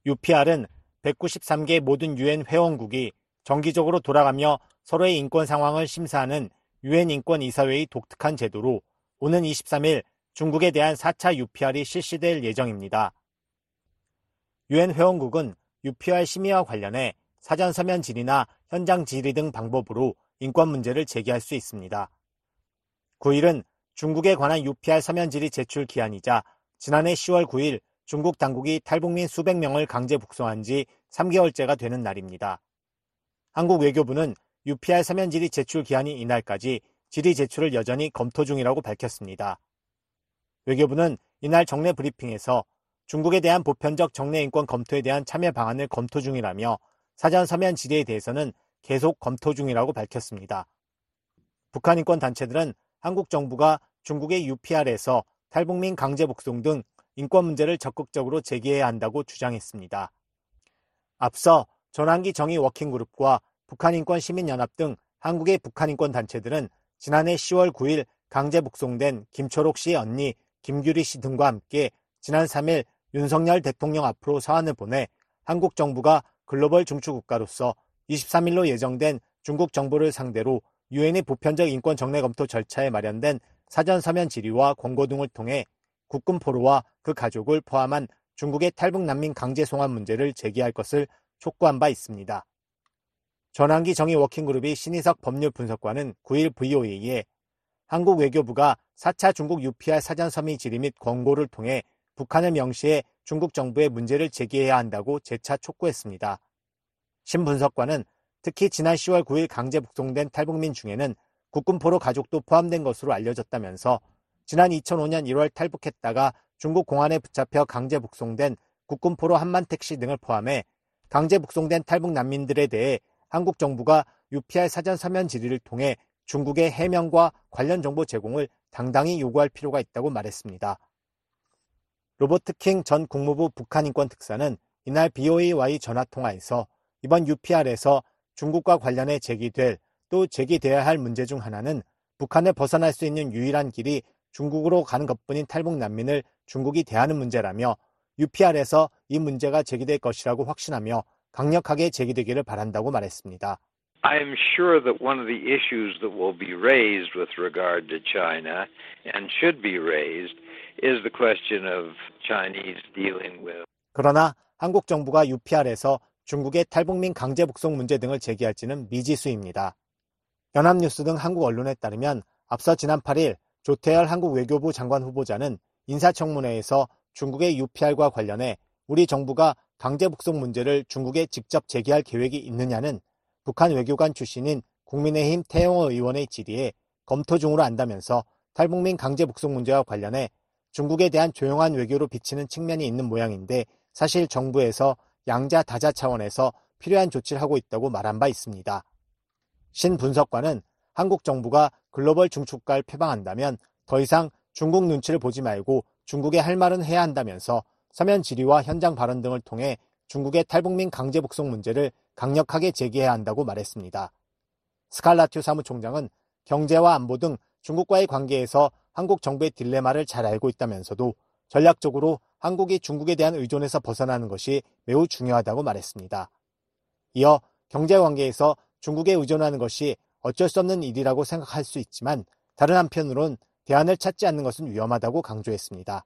Speaker 21: UPR은 193개 모든 유엔 회원국이 정기적으로 돌아가며 서로의 인권 상황을 심사하는 유엔 인권 이사회의 독특한 제도로 오는 23일 중국에 대한 4차 UPR이 실시될 예정입니다. 유엔 회원국은 UPR 심의와 관련해 사전 서면 질의나 현장 질의 등 방법으로 인권 문제를 제기할 수 있습니다. 9일은 중국에 관한 UPR 서면 질의 제출 기한이자 지난해 10월 9일 중국 당국이 탈북민 수백 명을 강제 북송한 지 3개월째가 되는 날입니다. 한국 외교부는 UPR 서면 질의 제출 기한이 이날까지 질의 제출을 여전히 검토 중이라고 밝혔습니다. 외교부는 이날 정례 브리핑에서 중국에 대한 보편적 정례 인권 검토에 대한 참여 방안을 검토 중이라며 사전 서면 질의에 대해서는 계속 검토 중이라고 밝혔습니다. 북한 인권 단체들은 한국 정부가 중국의 UPR에서 탈북민 강제 북송 등 인권 문제를 적극적으로 제기해야 한다고 주장했습니다. 앞서 전환기 정의 워킹그룹과 북한인권 시민연합 등 한국의 북한인권 단체들은 지난해 10월 9일 강제 북송된 김초록 씨의 언니 김규리 씨 등과 함께 지난 3일 윤석열 대통령 앞으로 서한을 보내 한국 정부가 글로벌 중추국가로서 23일로 예정된 중국 정부를 상대로 유엔의 보편적 인권 정례 검토 절차에 마련된 사전 서면 질의와 권고 등을 통해 국군 포로와 그 가족을 포함한 중국의 탈북 난민 강제 송환 문제를 제기할 것을 촉구한 바 있습니다. 전환기 정의 워킹그룹의 신희석 법률 분석관은 9일 VOA에 한국 외교부가 4차 중국 UPR 사전 서미 질의 및 권고를 통해 북한을 명시해 중국 정부의 문제를 제기해야 한다고 재차 촉구했습니다. 신 분석관은 특히 지난 10월 9일 강제 북송된 탈북민 중에는 국군포로 가족도 포함된 것으로 알려졌다면서 지난 2005년 1월 탈북했다가 중국 공안에 붙잡혀 강제 북송된 국군포로 한만택 씨 등을 포함해 강제 북송된 탈북 난민들에 대해 한국 정부가 UPR 사전 서면 질의를 통해 중국의 해명과 관련 정보 제공을 당당히 요구할 필요가 있다고 말했습니다. 로버트 킹 전 국무부 북한인권 특사는 이날 BOA와의 전화 통화에서 이번 UPR에서 중국과 관련해 제기될 또 제기돼야 할 문제 중 하나는 북한을 벗어날 수 있는 유일한 길이 중국으로 가는 것뿐인 탈북 난민을 중국이 대하는 문제라며 UPR에서 이 문제가 제기될 것이라고 확신하며 강력하게 제기되기를 바란다고 말했습니다.
Speaker 23: I am sure that one of the issues that will be raised with regard to China and should be raised is the question of Chinese dealing with.
Speaker 21: 그러나 한국 정부가 UPR에서 중국의 탈북민 강제 북송 문제 등을 제기할지는 미지수입니다. 연합뉴스 등 한국 언론에 따르면 앞서 지난 8일 조태열 한국 외교부 장관 후보자는 인사청문회에서 중국의 UPR과 관련해 우리 정부가 강제 북송 문제를 중국에 직접 제기할 계획이 있느냐는 북한 외교관 출신인 국민의힘 태영호 의원의 질의에 검토 중으로 안다면서 탈북민 강제 북송 문제와 관련해 중국에 대한 조용한 외교로 비치는 측면이 있는 모양인데 사실 정부에서 양자 다자 차원에서 필요한 조치를 하고 있다고 말한 바 있습니다. 신 분석관은 한국 정부가 글로벌 중축가를 표방한다면 더 이상 중국 눈치를 보지 말고 중국에 할 말은 해야 한다면서 서면 질의와 현장 발언 등을 통해 중국의 탈북민 강제 북송 문제를 강력하게 제기해야 한다고 말했습니다. 스칼라튜 사무총장은 경제와 안보 등 중국과의 관계에서 한국 정부의 딜레마를 잘 알고 있다면서도 전략적으로 한국이 중국에 대한 의존에서 벗어나는 것이 매우 중요하다고 말했습니다. 이어 경제 관계에서 중국에 의존하는 것이 어쩔 수 없는 일이라고 생각할 수 있지만 다른 한편으론 대안을 찾지 않는 것은 위험하다고 강조했습니다.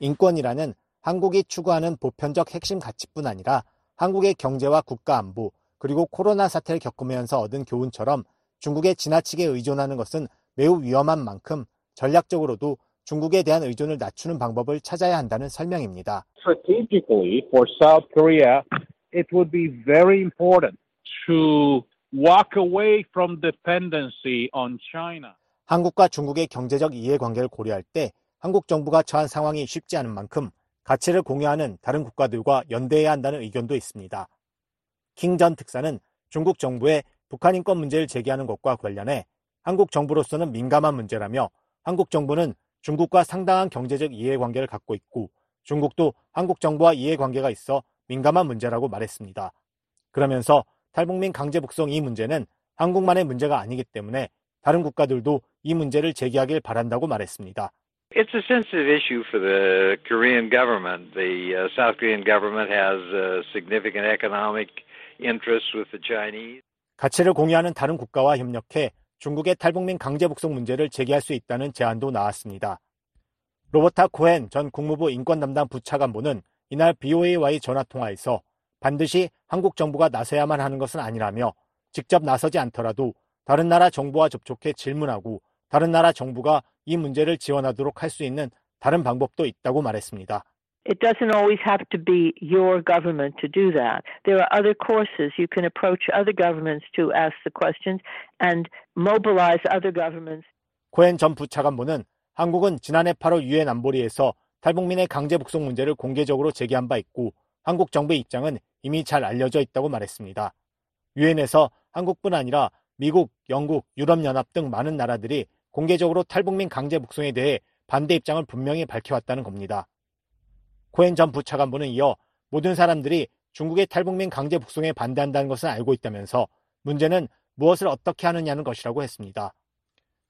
Speaker 21: 인권이라는 한국이 추구하는 보편적 핵심 가치뿐 아니라 한국의 경제와 국가 안보 그리고 코로나 사태를 겪으면서 얻은 교훈처럼 중국에 지나치게 의존하는 것은 매우 위험한 만큼 전략적으로도 중국에 대한 의존을 낮추는 방법을 찾아야 한다는 설명입니다.
Speaker 22: Strategically for South Korea, it would be very important to walk away from dependency on China.
Speaker 21: 한국과 중국의 경제적 이해관계를 고려할 때 한국 정부가 처한 상황이 쉽지 않은 만큼 가치를 공유하는 다른 국가들과 연대해야 한다는 의견도 있습니다. 킹 전 특사는 중국 정부의 북한 인권 문제를 제기하는 것과 관련해 한국 정부로서는 민감한 문제라며 한국 정부는 중국과 상당한 경제적 이해관계를 갖고 있고 중국도 한국 정부와 이해관계가 있어 민감한 문제라고 말했습니다. 그러면서 탈북민 강제 북송 이 문제는 한국만의 문제가 아니기 때문에 다른 국가들도 이 문제를 제기하길 바란다고 말했습니다.
Speaker 23: It's a sensitive issue for the Korean government. The uh, South Korean government has uh, significant economic interests with the Chinese.
Speaker 21: 가치를 공유하는 다른 국가와 협력해 중국의 탈북민 강제 북송 문제를 제기할 수 있다는 제안도 나왔습니다. 로버타 코헨 전 국무부 인권 담당 부차관보는 이날 BOA와의 전화 통화에서 반드시 한국 정부가 나서야만 하는 것은 아니라며 직접 나서지 않더라도 다른 나라 정부와 접촉해 질문하고 다른 나라 정부가 이 문제를 지원하도록 할 수 있는 다른 방법도 있다고 말했습니다.
Speaker 24: It doesn't always have to be your government to do that. There are other courses. You can approach other governments to ask the questions and mobilize other governments.
Speaker 21: 코엔 전 부차관보는 한국은 지난해 8월 유엔 안보리에서 탈북민의 강제 북송 문제를 공개적으로 제기한 바 있고 한국 정부의 입장은 이미 잘 알려져 있다고 말했습니다. 유엔에서 한국뿐 아니라 미국, 영국, 유럽연합 등 많은 나라들이 공개적으로 탈북민 강제 북송에 대해 반대 입장을 분명히 밝혀왔다는 겁니다. 코엔 전 부차관보는 이어 모든 사람들이 중국의 탈북민 강제 북송에 반대한다는 것을 알고 있다면서 문제는 무엇을 어떻게 하느냐는 것이라고 했습니다.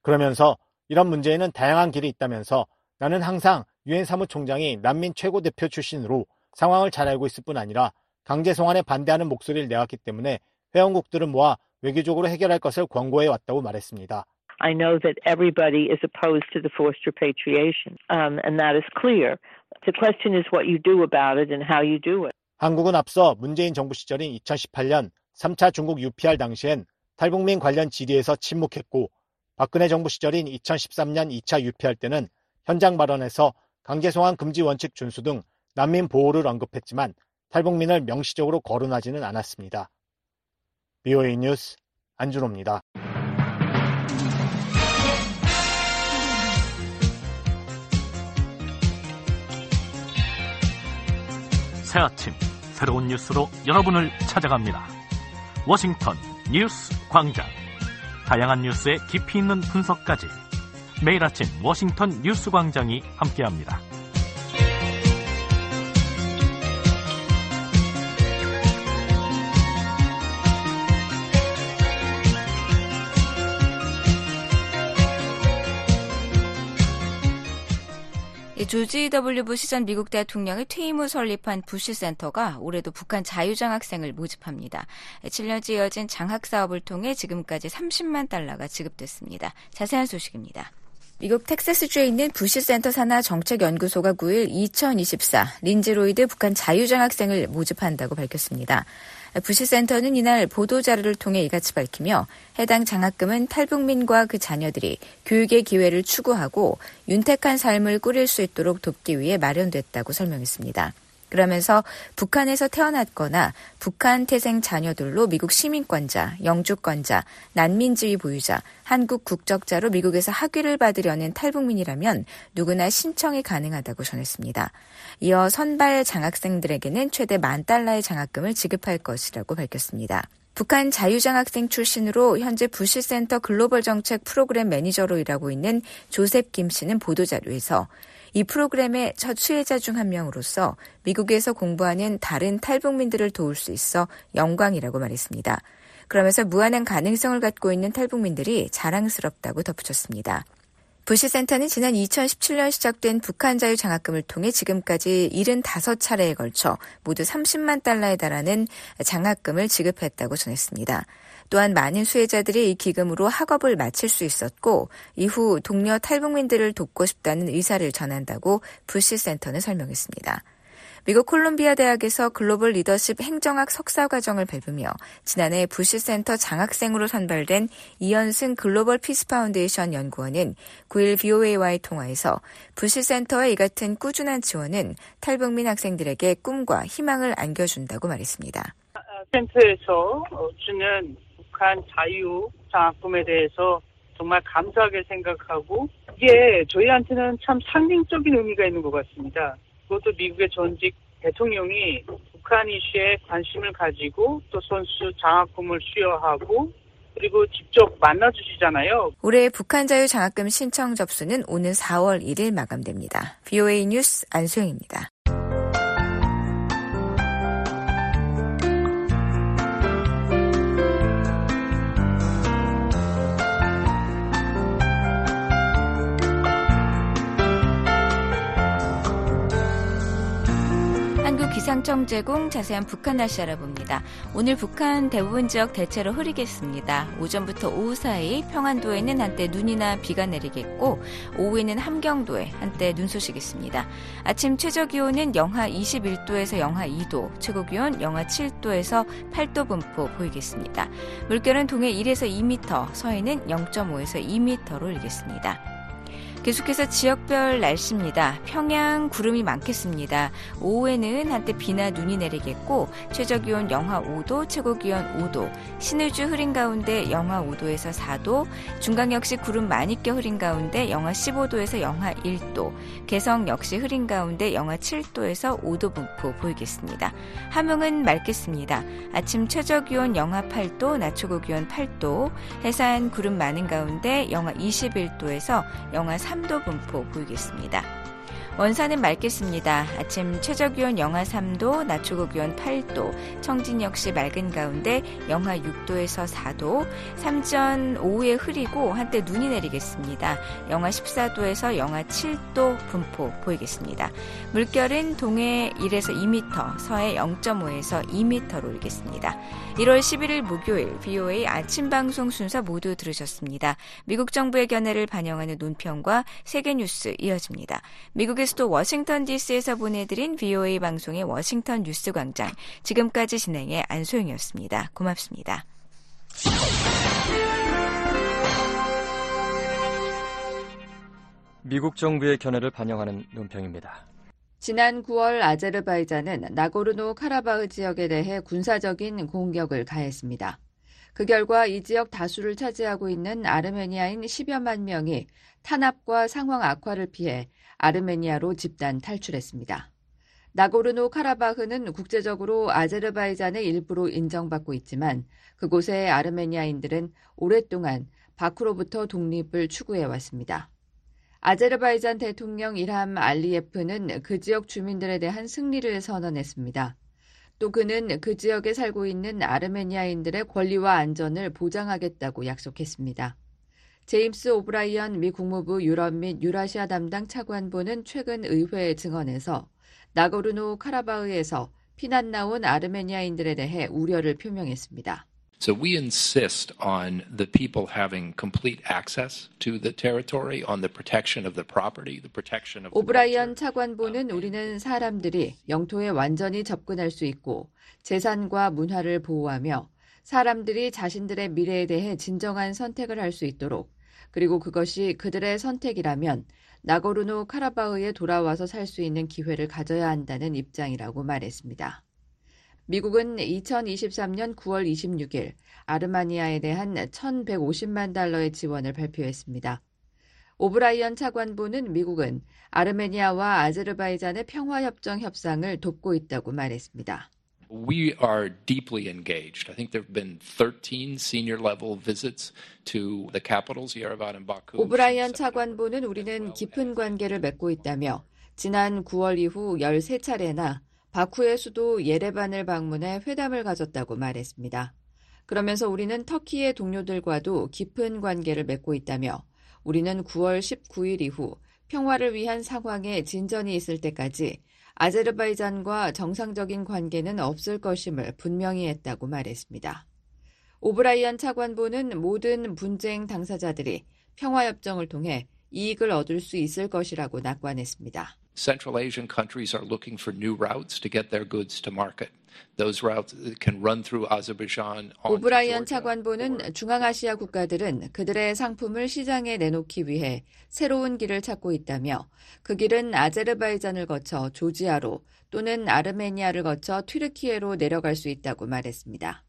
Speaker 21: 그러면서 이런 문제에는 다양한 길이 있다면서 나는 항상 유엔 사무총장이 난민 최고 대표 출신으로 상황을 잘 알고 있을 뿐 아니라 강제 송환에 반대하는 목소리를 내왔기 때문에 회원국들을 모아 외교적으로 해결할 것을 권고해 왔다고 말했습니다.
Speaker 24: I know that everybody is opposed to the forced repatriation, um, and that is clear. The question is what you do about it and how you do it.
Speaker 21: 한국은 앞서 문재인 정부 시절인 2018년 3차 중국 UPR 당시엔 탈북민 관련 질의에서 침묵했고 박근혜 정부 시절인 2013년 2차 UPR 때는 현장 발언에서 강제 송환 금지 원칙 준수 등 난민 보호를 언급했지만 탈북민을 명시적으로 거론하지는 않았습니다. BOA 뉴스 안준호입니다.
Speaker 25: 새 아침 새로운 뉴스로 여러분을 찾아갑니다. 워싱턴 뉴스 광장. 다양한 뉴스의 깊이 있는 분석까지 매일 아침 워싱턴 뉴스 광장이 함께합니다.
Speaker 3: 조지 W 부시 전 미국 대통령의 퇴임 후 설립한 부시 센터가 올해도 북한 자유장학생을 모집합니다. 7년째 이어진 장학 사업을 통해 지금까지 30만 달러가 지급됐습니다. 자세한 소식입니다. 미국 텍사스주에 있는 부시 센터 산하 정책연구소가 9일 2024 린즈로이드 북한 자유장학생을 모집한다고 밝혔습니다. 부시센터는 이날 보도자료를 통해 이같이 밝히며 해당 장학금은 탈북민과 그 자녀들이 교육의 기회를 추구하고 윤택한 삶을 꾸릴 수 있도록 돕기 위해 마련됐다고 설명했습니다. 그러면서 북한에서 태어났거나 북한 태생 자녀들로 미국 시민권자, 영주권자, 난민지위 보유자, 한국 국적자로 미국에서 학위를 받으려는 탈북민이라면 누구나 신청이 가능하다고 전했습니다. 이어 선발 장학생들에게는 최대 만 달러의 장학금을 지급할 것이라고 밝혔습니다. 북한 자유장학생 출신으로 현재 부시센터 글로벌 정책 프로그램 매니저로 일하고 있는 조셉 김 씨는 보도자료에서 이 프로그램의 첫 수혜자 중 한 명으로서 미국에서 공부하는 다른 탈북민들을 도울 수 있어 영광이라고 말했습니다. 그러면서 무한한 가능성을 갖고 있는 탈북민들이 자랑스럽다고 덧붙였습니다. 부시센터는 지난 2017년 시작된 북한 자유 장학금을 통해 지금까지 75차례에 걸쳐 모두 30만 달러에 달하는 장학금을 지급했다고 전했습니다. 또한 많은 수혜자들이 이 기금으로 학업을 마칠 수 있었고 이후 동료 탈북민들을 돕고 싶다는 의사를 전한다고 부시센터는 설명했습니다. 미국 콜롬비아 대학에서 글로벌 리더십 행정학 석사 과정을 밟으며 지난해 부시 센터 장학생으로 선발된 이현승 글로벌 피스 파운데이션 연구원은 9일 VOA와의 통화에서 부시 센터의 이 같은 꾸준한 지원은 탈북민 학생들에게 꿈과 희망을 안겨준다고 말했습니다.
Speaker 26: 센터에서 주는 북한 자유 장학금에 대해서 정말 감사하게 생각하고 이게 저희한테는 참 상징적인 의미가 있는 것 같습니다. 그것도 미국의 전직 대통령이 북한 이슈에 관심을 가지고 또 선수 장학금을 수여하고 그리고 직접 만나주시잖아요.
Speaker 3: 올해 북한 자유 장학금 신청 접수는 오는 4월 1일 마감됩니다. BOA 뉴스 안소영입니다. 기상청 제공 자세한 북한 날씨 알아봅니다. 오늘 북한 대부분 지역 대체로 흐리겠습니다. 오전부터 오후 사이 평안도에는 한때 눈이나 비가 내리겠고 오후에는 함경도에 한때 눈 소식이 있습니다. 아침 최저 기온은 영하 21도에서 영하 2도, 최고 기온 영하 7도에서 8도 분포 보이겠습니다. 물결은 동해 1에서 2m, 서해는 0.5에서 2m로 일겠습니다. 계속해서 지역별 날씨입니다. 평양 구름이 많겠습니다. 오후에는 한때 비나 눈이 내리겠고 최저 기온 영하 5도, 최고 기온 5도. 신의주 흐린 가운데 영하 5도에서 4도. 중강 역시 구름 많이 껴 흐린 가운데 영하 15도에서 영하 1도. 개성 역시 흐린 가운데 영하 7도에서 5도 분포 보이겠습니다. 함흥은 맑겠습니다. 아침 최저 기온 영하 8도, 낮 최고 기온 8도. 해산 구름 많은 가운데 영하 21도에서 영하 3도 분포 보이겠습니다. 원산은 맑겠습니다. 아침 최저 기온 영하 3도, 낮 최고 기온 8도, 청진 역시 맑은 가운데 영하 6도에서 4도, 삼전 오후에 흐리고 한때 눈이 내리겠습니다. 영하 14도에서 영하 7도 분포 보이겠습니다. 물결은 동해 1에서 2m, 서해 0.5에서 2m로 일겠습니다. 1월 11일 목요일 BOA 아침 방송 순서 모두 들으셨습니다. 미국 정부의 견해를 반영하는 논평과 세계 뉴스 이어집니다. 미국의 수도 워싱턴 DC에서 보내드린 VOA 방송의 워싱턴 뉴스 광장. 지금까지 진행의 안소영이었습니다. 고맙습니다.
Speaker 27: 미국 정부의 견해를 반영하는 논평입니다.
Speaker 28: 지난 9월 아제르바이잔은 나고르노 카라바흐 지역에 대해 군사적인 공격을 가했습니다. 그 결과 이 지역 다수를 차지하고 있는 아르메니아인 10여만 명이 탄압과 상황 악화를 피해 아르메니아로 집단 탈출했습니다. 나고르노 카라바흐는 국제적으로 아제르바이잔의 일부로 인정받고 있지만 그곳의 아르메니아인들은 오랫동안 바크로부터 독립을 추구해 왔습니다. 아제르바이잔 대통령 일함 알리예프는 그 지역 주민들에 대한 승리를 선언했습니다. 또 그는 그 지역에 살고 있는 아르메니아인들의 권리와 안전을 보장하겠다고 약속했습니다. 제임스 오브라이언 미 국무부 유럽 및 유라시아 담당 차관보는 최근 의회 증언에서 나고르노 카라바흐에서 피난 나온 아르메니아인들에 대해 우려를 표명했습니다.
Speaker 29: So we insist on the people having complete access to the territory, on the protection of the property, the protection of.
Speaker 28: 오브라이언 차관보는 우리는 사람들이 영토에 완전히 접근할 수 있고 재산과 문화를 보호하며 사람들이 자신들의 미래에 대해 진정한 선택을 할 수 있도록 그리고 그것이 그들의 선택이라면 나고르노 카라바흐에 돌아와서 살 수 있는 기회를 가져야 한다는 입장이라고 말했습니다. 미국은 2023년 9월 26일 아르마니아에 대한 1,150만 달러의 지원을 발표했습니다. 오브라이언 차관보는 미국은 아르메니아와 아제르바이잔의 평화협정 협상을 돕고 있다고 말했습니다.
Speaker 29: We are deeply engaged. I think there have been 13 senior level visits to the capitals, Yerevan and Baku.
Speaker 28: 오브라이언 차관보는 우리는 깊은 관계를 맺고 있다며 지난 9월 이후 13차례나 바쿠의 수도 예레반을 방문해 회담을 가졌다고 말했습니다. 그러면서 우리는 터키의 동료들과도 깊은 관계를 맺고 있다며 우리는 9월 19일 이후 평화를 위한 상황에 진전이 있을 때까지 아제르바이잔과 정상적인 관계는 없을 것임을 분명히 했다고 말했습니다. 오브라이언 차관보는 모든 분쟁 당사자들이 평화협정을 통해 이익을 얻을 수 있을 것이라고 낙관했습니다.
Speaker 29: Central Asian countries are looking for new routes to get their goods to market. Azerbaijan.
Speaker 28: 오브라이언 차관보는 중앙아시아 국가들은 그들의 상품을 시장에 내놓기 위해 새로운 길을 찾고 있다며 그 길은 아제르바이잔을 거쳐 조지아로 또는 아르메니아를 거쳐 튀르키예로 내려갈 수 있다고 말했습니다.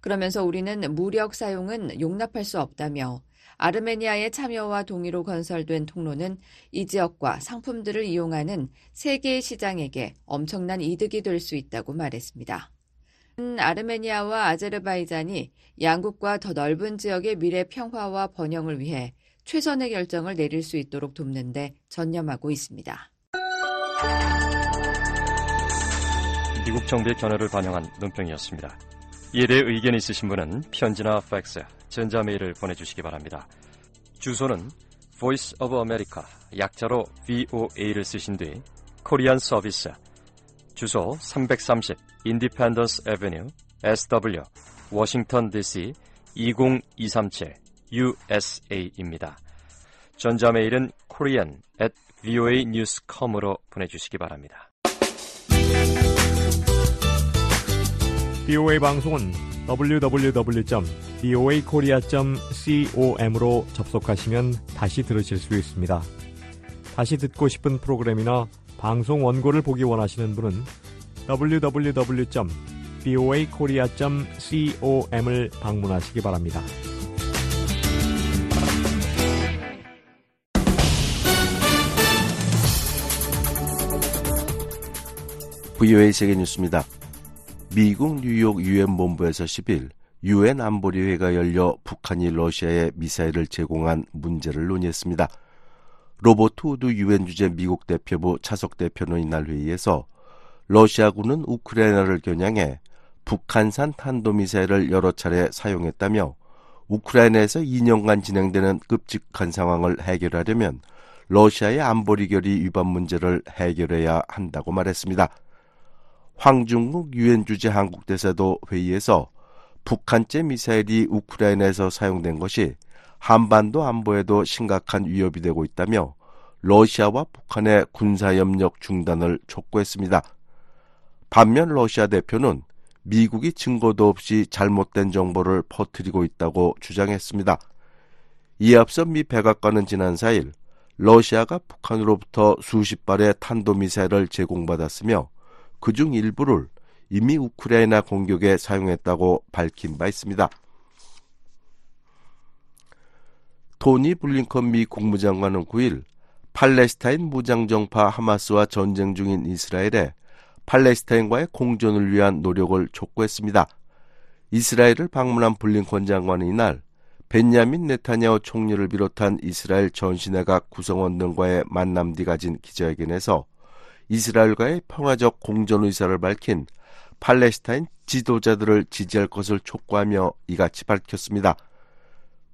Speaker 28: 그러면서 우리는 무력 사용은 용납할 수 없다며 아르메니아의 참여와 동의로 건설된 통로는 이 지역과 상품들을 이용하는 세계의 시장에게 엄청난 이득이 될 수 있다고 말했습니다. 아르메니아와 아제르바이잔이 양국과 더 넓은 지역의 미래 평화와 번영을 위해 최선의 결정을 내릴 수 있도록 돕는데 전념하고 있습니다.
Speaker 27: 미국 정부의 견해를 반영한 논평이었습니다. 이에 대해 의견이 있으신 분은 편지나 팩스, 전자메일을 보내주시기 바랍니다. 주소는 Voice of America, 약자로 VOA를 쓰신 뒤 코리안 서비스, 주소 330 Independence Avenue, SW, 워싱턴 DC 20237 USA입니다. 전자메일은 korean at voanews.com으로 보내주시기 바랍니다.
Speaker 30: BOA 방송은 www.boakorea.com으로 접속하시면 다시 들으실 수 있습니다. 다시 듣고 싶은 프로그램이나 방송 원고를 보기 원하시는 분은 www.boakorea.com을 방문하시기 바랍니다.
Speaker 1: VOA 세계 뉴스입니다. 미국 뉴욕 유엔 본부에서 10일 유엔 안보리회가 열려 북한이 러시아에 미사일을 제공한 문제를 논의했습니다. 로버트 우드 유엔 주재 미국 대표부 차석 대표는 이날 회의에서 러시아군은 우크라이나를 겨냥해 북한산 탄도미사일을 여러 차례 사용했다며 우크라이나에서 2년간 진행되는 끔찍한 상황을 해결하려면 러시아의 안보리 결의 위반 문제를 해결해야 한다고 말했습니다. 황중국 유엔 주재 한국 대사도 회의에서 북한제 미사일이 우크라이나에서 사용된 것이 한반도 안보에도 심각한 위협이 되고 있다며 러시아와 북한의 군사 협력 중단을 촉구했습니다. 반면 러시아 대표는 미국이 증거도 없이 잘못된 정보를 퍼뜨리고 있다고 주장했습니다. 이에 앞서 미 백악관은 지난 4일 러시아가 북한으로부터 수십 발의 탄도미사일을 제공받았으며 그 중 일부를 이미 우크라이나 공격에 사용했다고 밝힌 바 있습니다. 토니 블링컨 미 국무장관은 9일 팔레스타인 무장정파 하마스와 전쟁 중인 이스라엘에 팔레스타인과의 공존을 위한 노력을 촉구했습니다. 이스라엘을 방문한 블링컨 장관은 이날 벤야민 네타냐후 총리를 비롯한 이스라엘 전시내각 구성원 등과의 만남 뒤 가진 기자회견에서 이스라엘과의 평화적 공존 의사를 밝힌 팔레스타인 지도자들을 지지할 것을 촉구하며 이같이 밝혔습니다.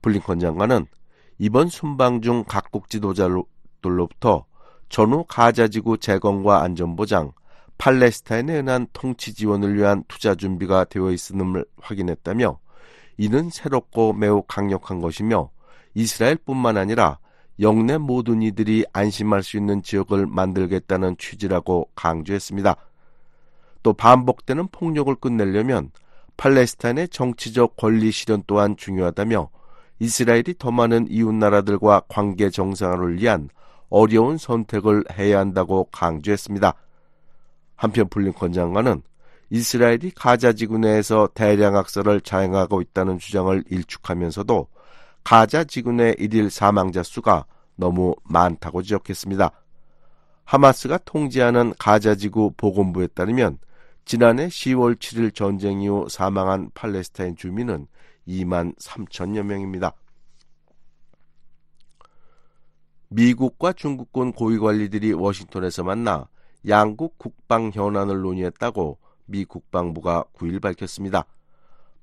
Speaker 1: 블링컨 장관은 이번 순방 중 각국 지도자들로부터 전후 가자지구 재건과 안전보장, 팔레스타인에 의한 통치 지원을 위한 투자 준비가 되어 있음을 확인했다며 이는 새롭고 매우 강력한 것이며 이스라엘뿐만 아니라 영내 모든 이들이 안심할 수 있는 지역을 만들겠다는 취지라고 강조했습니다. 또 반복되는 폭력을 끝내려면 팔레스타인의 정치적 권리 실현 또한 중요하다며 이스라엘이 더 많은 이웃 나라들과 관계 정상화를 위한 어려운 선택을 해야 한다고 강조했습니다. 한편 블링컨 장관은 이스라엘이 가자 지구 내에서 대량 학살을 자행하고 있다는 주장을 일축하면서도 가자 지구 내 일일 사망자 수가 너무 많다고 지적했습니다. 하마스가 통제하는 가자 지구 보건부에 따르면 지난해 10월 7일 전쟁 이후 사망한 팔레스타인 주민은 2만 3천여 명입니다. 미국과 중국군 고위관리들이 워싱턴에서 만나 양국 국방 현안을 논의했다고 미 국방부가 9일 밝혔습니다.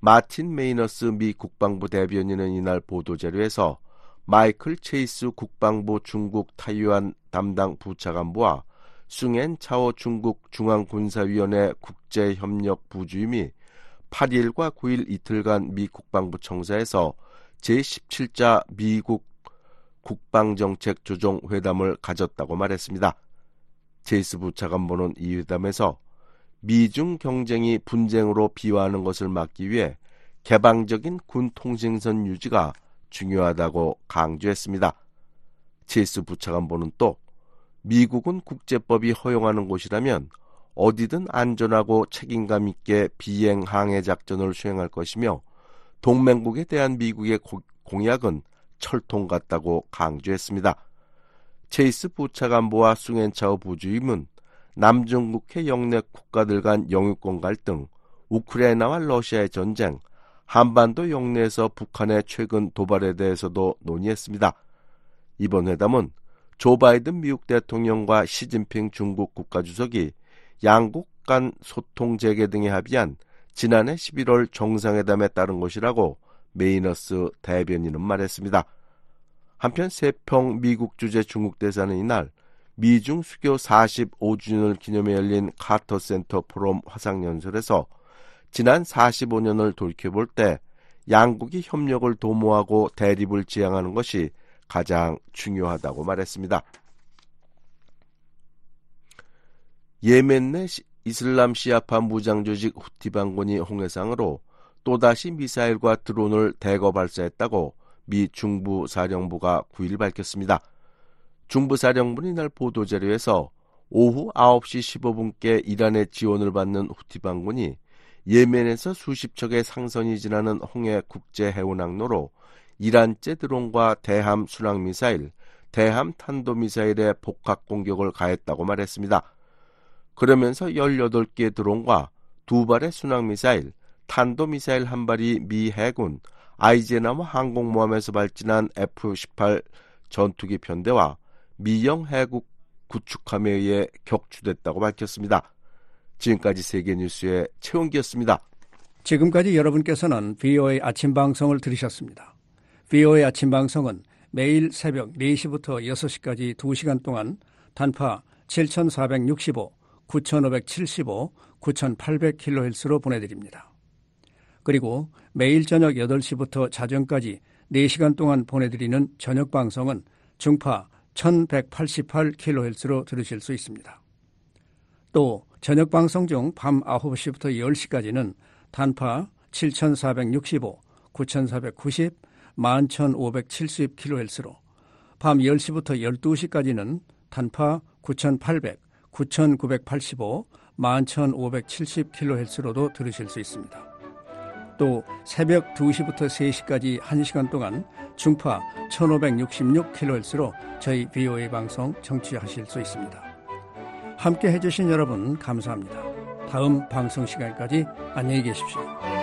Speaker 1: 마틴 메이너스 미 국방부 대변인은 이날 보도자료에서 마이클 체이스 국방부 중국 타이완 담당 부차관부와 숭엔 차오 중국 중앙군사위원회 국제협력 부주임이 8일과 9일 이틀간 미 국방부 청사에서 제17자 미국 국방정책 조정 회담을 가졌다고 말했습니다. 제이스 부차관보는 이 회담에서 미중 경쟁이 분쟁으로 비화하는 것을 막기 위해 개방적인 군 통신선 유지가 중요하다고 강조했습니다. 제이스 부차관보는 또 미국은 국제법이 허용하는 곳이라면 어디든 안전하고 책임감 있게 비행 항해 작전을 수행할 것이며 동맹국에 대한 미국의 공약은 철통 같다고 강조했습니다. 체이스 부차관보와 숭엔차오 부주임은 남중국해 영내 국가들 간 영유권 갈등, 우크라이나와 러시아의 전쟁, 한반도 영내에서 북한의 최근 도발에 대해서도 논의했습니다. 이번 회담은 조 바이든 미국 대통령과 시진핑 중국 국가주석이 양국 간 소통 재개 등에 합의한 지난해 11월 정상회담에 따른 것이라고 메이너스 대변인은 말했습니다. 한편 세평 미국 주재 중국 대사는 이날 미중 수교 45주년을 기념해 열린 카터 센터 포럼 화상연설에서 지난 45년을 돌이켜볼 때 양국이 협력을 도모하고 대립을 지향하는 것이 가장 중요하다고 말했습니다. 예멘 내 이슬람 시아파 무장조직 후티 반군이 홍해상으로 또다시 미사일과 드론을 대거 발사했다고 미 중부 사령부가 9일 밝혔습니다. 중부 사령부는 이날 보도자료에서 오후 9시 15분께 이란의 지원을 받는 후티 반군이 예멘에서 수십 척의 상선이 지나는 홍해 국제 해운 항로로 이란제 드론과 대함 순항 미사일, 대함 탄도 미사일의 복합 공격을 가했다고 말했습니다. 그러면서 18개의 드론과 두 발의 순항 미사일, 탄도 미사일 한 발이 미 해군 아이제나무 항공모함에서 발진한 F-18 전투기 편대와 미영 해국 구축함에 의해 격추됐다고 밝혔습니다. 지금까지 세계뉴스의 최원기였습니다.
Speaker 31: 지금까지 여러분께서는 VOA 아침 방송을 들으셨습니다. VOA 아침 방송은 매일 새벽 4시부터 6시까지 2시간 동안 단파 7465, 9575, 9800kHz로 보내드립니다. 그리고 매일 저녁 8시부터 자정까지 4시간 동안 보내드리는 저녁 방송은 중파 1188kHz로 들으실 수 있습니다. 또 저녁 방송 중 밤 9시부터 10시까지는 단파 7465, 9490, 11570kHz로 밤 10시부터 12시까지는 단파 9800, 9985, 11570kHz로도 들으실 수 있습니다. 또 새벽 2시부터 3시까지 1시간 동안 중파 1566kHz로 저희 VOA 방송 청취하실 수 있습니다. 함께 해주신 여러분 감사합니다. 다음 방송 시간까지 안녕히 계십시오.